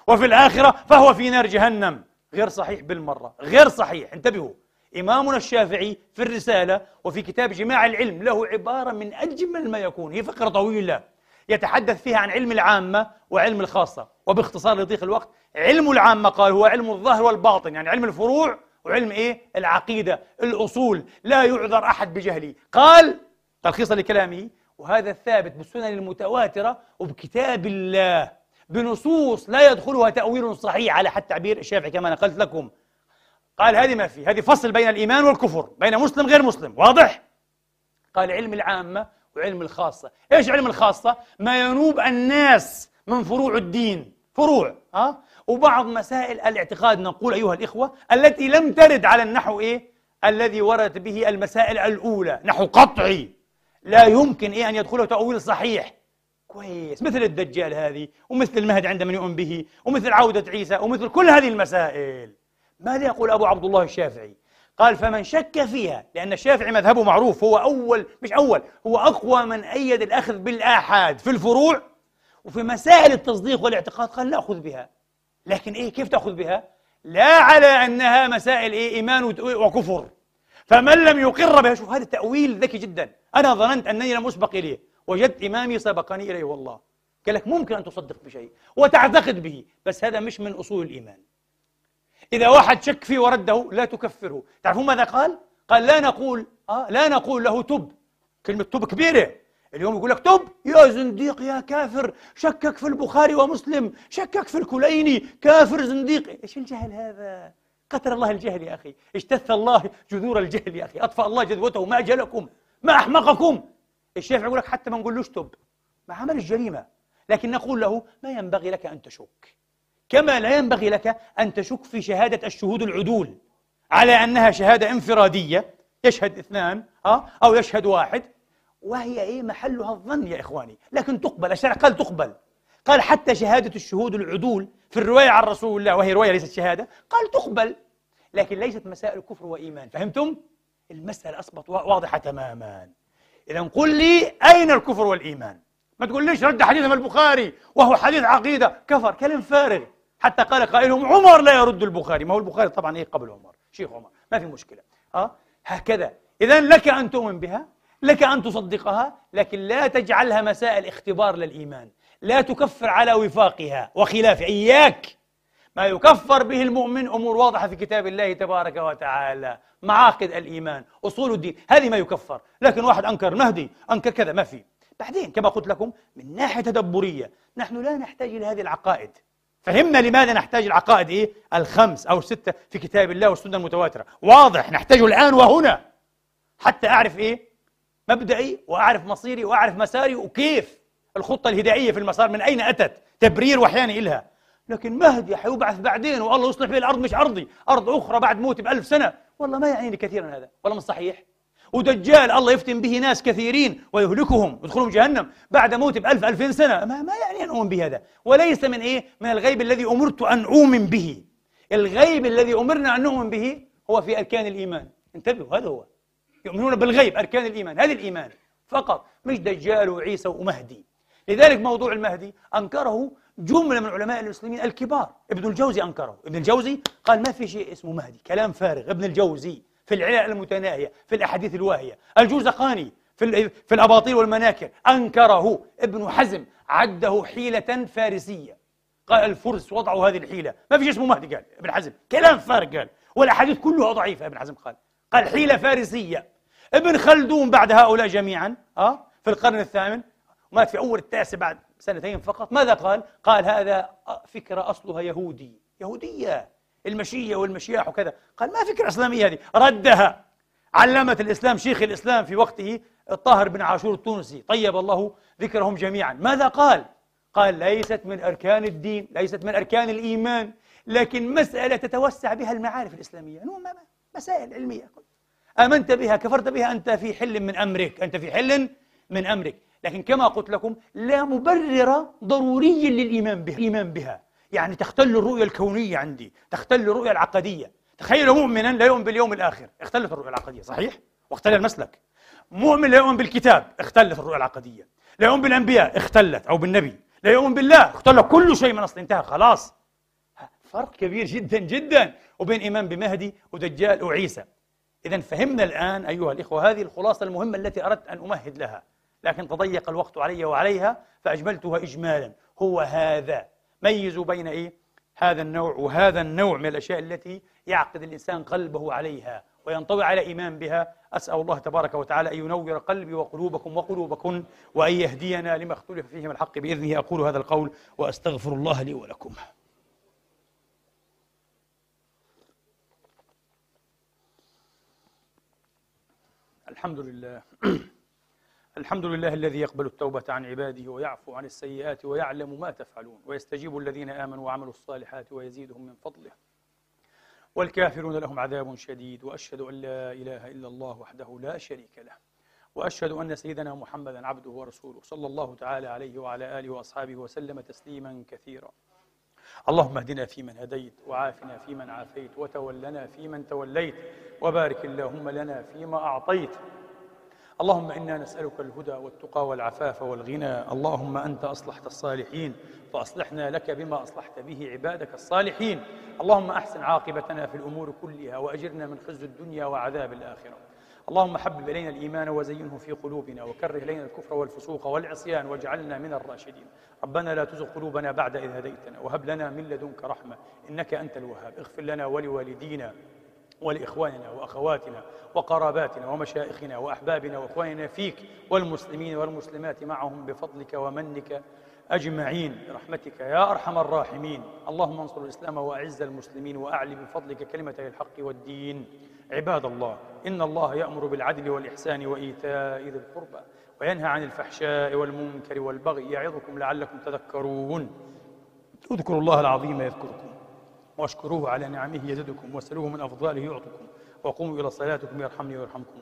[SPEAKER 1] وفي الآخرة فهو في نار جهنم. غير صحيح بالمرة غير صحيح. انتبهوا إمامنا الشافعي في الرسالة وفي كتاب جماع العلم له عبارة من أجمل ما يكون هي فقرة طويلة يتحدث فيها عن علم العامة وعلم الخاصة. وباختصار لضيق الوقت علم العامة قال هو علم الظاهر والباطن يعني علم الفروع وعلم إيه؟ العقيدة الأصول. لا يعذر أحد بجهله. قال تلخيصا لكلامه وهذا الثابت بالسنن المتواترة وبكتاب الله. بنصوص لا يدخلها تأويل صحيح على حد تعبير الشافعي كما نقلت لكم. قال هذه ما في هذه فصل بين الإيمان والكفر بين مسلم غير مسلم. واضح؟ قال علم العامة وعلم الخاصة. إيش علم الخاصة؟ ما ينوب الناس من فروع الدين. فروع ها؟ وبعض مسائل الاعتقاد نقول أيها الإخوة التي لم ترد على النحو إيه؟ الذي وردت به المسائل الأولى. نحو قطعي. لا يمكن إيه أن يدخله تأويل صحيح. كويس. مثل الدجال هذه ومثل المهد عند من يؤمن به ومثل عودة عيسى ومثل كل هذه المسائل. ماذا يقول أبو عبد الله الشافعي؟ قال فمن شك فيها لأن الشافعي مذهبه معروف هو أول مش أول هو أقوى من أيد الأخذ بالآحاد في الفروع وفي مسائل التصديق والاعتقاد. قال نأخذ بها. لكن إيه كيف تأخذ بها؟ لا على أنها مسائل إيه إيمان وكفر. فمن لم يقر بها شوف هذا تأويل ذكي جدا. أنا ظننت أنني لم أسبق إليه. وجدت إمامي سبقني إليه والله. قال لك ممكن أن تصدق بشيء وتعتقد به بس هذا مش من أصول الإيمان. إذا واحد شك فيه ورده لا تكفره. تعرفون ماذا قال؟ قال لا نقول آه لا نقول له تب. كلمة تب كبيرة. اليوم يقول لك تب يا زنديق يا كافر شكك في البخاري ومسلم شكك في الكليني كافر زنديق. إيش الجهل هذا؟ قتل الله الجهل يا أخي. اجتث الله جذور الجهل يا أخي. أطفأ الله جذوته ما أجلكم ما أحمقكم. الشافعي يقول لك حتى ما نقولوش تب ما عمل الجريمة. لكن نقول له ما ينبغي لك أن تشك. كما لا ينبغي لك أن تشك في شهادة الشهود العدول. على أنها شهادة انفرادية يشهد اثنان أه؟ أو يشهد واحد. وهي إيه محلها الظن يا إخواني. لكن تقبل الشرع قال تقبل. قال حتى شهادة الشهود العدول في الرواية عن رسول الله وهي رواية ليست شهادة قال تقبل. لكن ليست مسائل كفر وإيمان. فهمتم؟ المسألة أصبحت واضحة تماما. إذا قل لي أين الكفر والإيمان؟ ما تقول ليش رد حديث البخاري وهو حديث عقيدة كفر كلام فارغ. حتى قال قائلهم عمر لا يرد البخاري. ما هو البخاري طبعا إيه قبل عمر؟ شيخ عمر ما في مشكلة. آه؟ هكذا. اذا لك أن تؤمن بها. لك أن تصدقها لكن لا تجعلها مسائل اختبار للإيمان. لا تكفر على وفاقها وخلاف إياك. ما يكفر به المؤمن أمور واضحة في كتاب الله تبارك وتعالى. معاقد الإيمان أصول الدين هذه ما يكفر. لكن واحد أنكر مهدي أنكر كذا ما في. بعدين كما قلت لكم من ناحية تدبرية نحن لا نحتاج إلى هذه العقائد. فهمنا لماذا نحتاج العقائد إيه؟ الخمس أو الستة في كتاب الله والسنة المتواترة. واضح نحتاجه الآن وهنا. حتى أعرف إيه؟ مبدئي وأعرف مصيري وأعرف مساري وكيف الخطة الهدائية في المسار من أين أتت؟ تبرير وحياني إلها. لكن مهدي حيبعث بعدين والله يصلح به الأرض مش أرضي أرض أخرى بعد موتي بألف سنة. والله ما يعنيني كثيرا هذا والله مش صحيح. ودجال الله يفتن به ناس كثيرين ويهلكهم يدخلهم جهنم بعد موت بألف ألفين سنة. ما, ما يعني أن أؤمن بهذا؟ وليس من إيه؟ من الغيب الذي أمرت أن أؤمن به. الغيب الذي أمرنا أن نؤمن به هو في أركان الإيمان. انتبهوا هذا هو. يؤمنون بالغيب أركان الإيمان. هذا الإيمان فقط مش دجال وعيسى ومهدي. لذلك موضوع المهدي أنكره جملة من علماء المسلمين الكبار. ابن الجوزي أنكره. ابن الجوزي قال ما في شيء اسمه مهدي كلام فارغ. ابن الجوزي في العلل المتناهية في الأحاديث الواهية الجوزقاني في, في الأباطيل والمناكر أنكره. ابن حزم عده حيلة فارسية. قال الفرس وضعوا هذه الحيلة. ما في شيء اسمه مهدي قال ابن حزم. كلام فارغ قال. والأحاديث كلها ضعيفة ابن حزم قال. قال حيلة فارسية. ابن خلدون بعد هؤلاء جميعا أه في القرن الثامن مات في أول التاسع بعد سنتين فقط. ماذا قال؟ قال هذا فكرة أصلها يهودي يهودية المشية والمشياح وكذا. قال ما فكرة إسلامية هذه؟ ردها. علامة الإسلام شيخ الإسلام في وقته الطاهر بن عاشور التونسي طيب الله ذكرهم جميعا. ماذا قال؟ قال ليست من أركان الدين ليست من أركان الإيمان لكن مسألة تتوسع بها المعارف الإسلامية. مسائل علمية. آمنت بها كفرت بها أنت في حل من أمرك أنت في حل من أمرك. لكن كما قلت لكم لا مبرر ضروري للإيمان بها الإيمان بها. يعني تختل الرؤية الكونية عندي تختل الرؤية العقدية. تخيل مؤمنا لا يؤمن باليوم الآخر. اختلت الرؤية العقدية صحيح؟ واختل المسلك. مؤمن لا يؤمن بالكتاب اختلت الرؤية العقدية. لا يؤمن بالأنبياء اختلت أو بالنبي. لا يؤمن بالله اختل كل شيء من أصل انتهى خلاص. فرق كبير جدا جدا. وبين إيمان بمهدي ودجال وعيسى. إذا فهمنا الآن أيها الإخوة هذه الخلاصة المهمة التي أردت أن أمهد لها لكن تضيق الوقت علي وعليها فأجملتها إجمالا. هو هذا. ميزوا بين إيه؟ هذا النوع وهذا النوع من الأشياء التي يعقد الإنسان قلبه عليها وينطوي على إيمان بها. أسأل الله تبارك وتعالى أن ينور قلبي وقلوبكم وقلوبكن وأن يهدينا لما اختلف فيه من الحق بإذنه. أقول هذا القول وأستغفر الله لي ولكم. الحمد لله. الحمد لله الذي يقبل التوبة عن عباده ويعفو عن السيئات ويعلم ما تفعلون ويستجيب الذين آمنوا وعملوا الصالحات ويزيدهم من فضله. والكافرون لهم عذاب شديد وأشهد أن لا إله إلا الله وحده لا شريك له. وأشهد أن سيدنا محمدا عبده ورسوله صلى الله تعالى عليه وعلى آله وأصحابه وسلم تسليما كثيرا. اللهم اهدنا فيمن هديت وعافنا فيمن عافيت وتولنا فيمن توليت وبارك اللهم لنا فيما أعطيت. اللهم إنا نسألك الهدى والتقى والعفاف والغنى. اللهم أنت أصلحت الصالحين فأصلحنا لك بما أصلحت به عبادك الصالحين. اللهم أحسن عاقبتنا في الأمور كلها وأجرنا من خزي الدنيا وعذاب الآخرة. اللهم حبب إلينا الإيمان وزينه في قلوبنا وكره إلينا الكفر والفسوق والعصيان واجعلنا من الراشدين. ربنا لا تزغ قلوبنا بعد إذ هديتنا وهب لنا من لدنك رحمة إنك أنت الوهاب. اغفر لنا ولوالدينا ولإخواننا وأخواتنا وقراباتنا ومشائخنا وأحبابنا وإخواننا فيك والمسلمين والمسلمات معهم بفضلك ومنك أجمعين. برحمتك يا أرحم الراحمين. اللهم انصر الإسلام وأعز المسلمين وأعلي بفضلك كلمتي الحق والدين. عباد الله إن الله يأمر بالعدل والإحسان وإيتاء ذي القربى وينهى عن الفحشاء والمنكر والبغي يعظكم لعلكم تذكرون. اذكروا الله العظيم يذكركم واشكروه على نعمه يزدكم واسألوه من أفضاله يعطكم وقوموا إلى صلاتكم يرحمني ويرحمكم.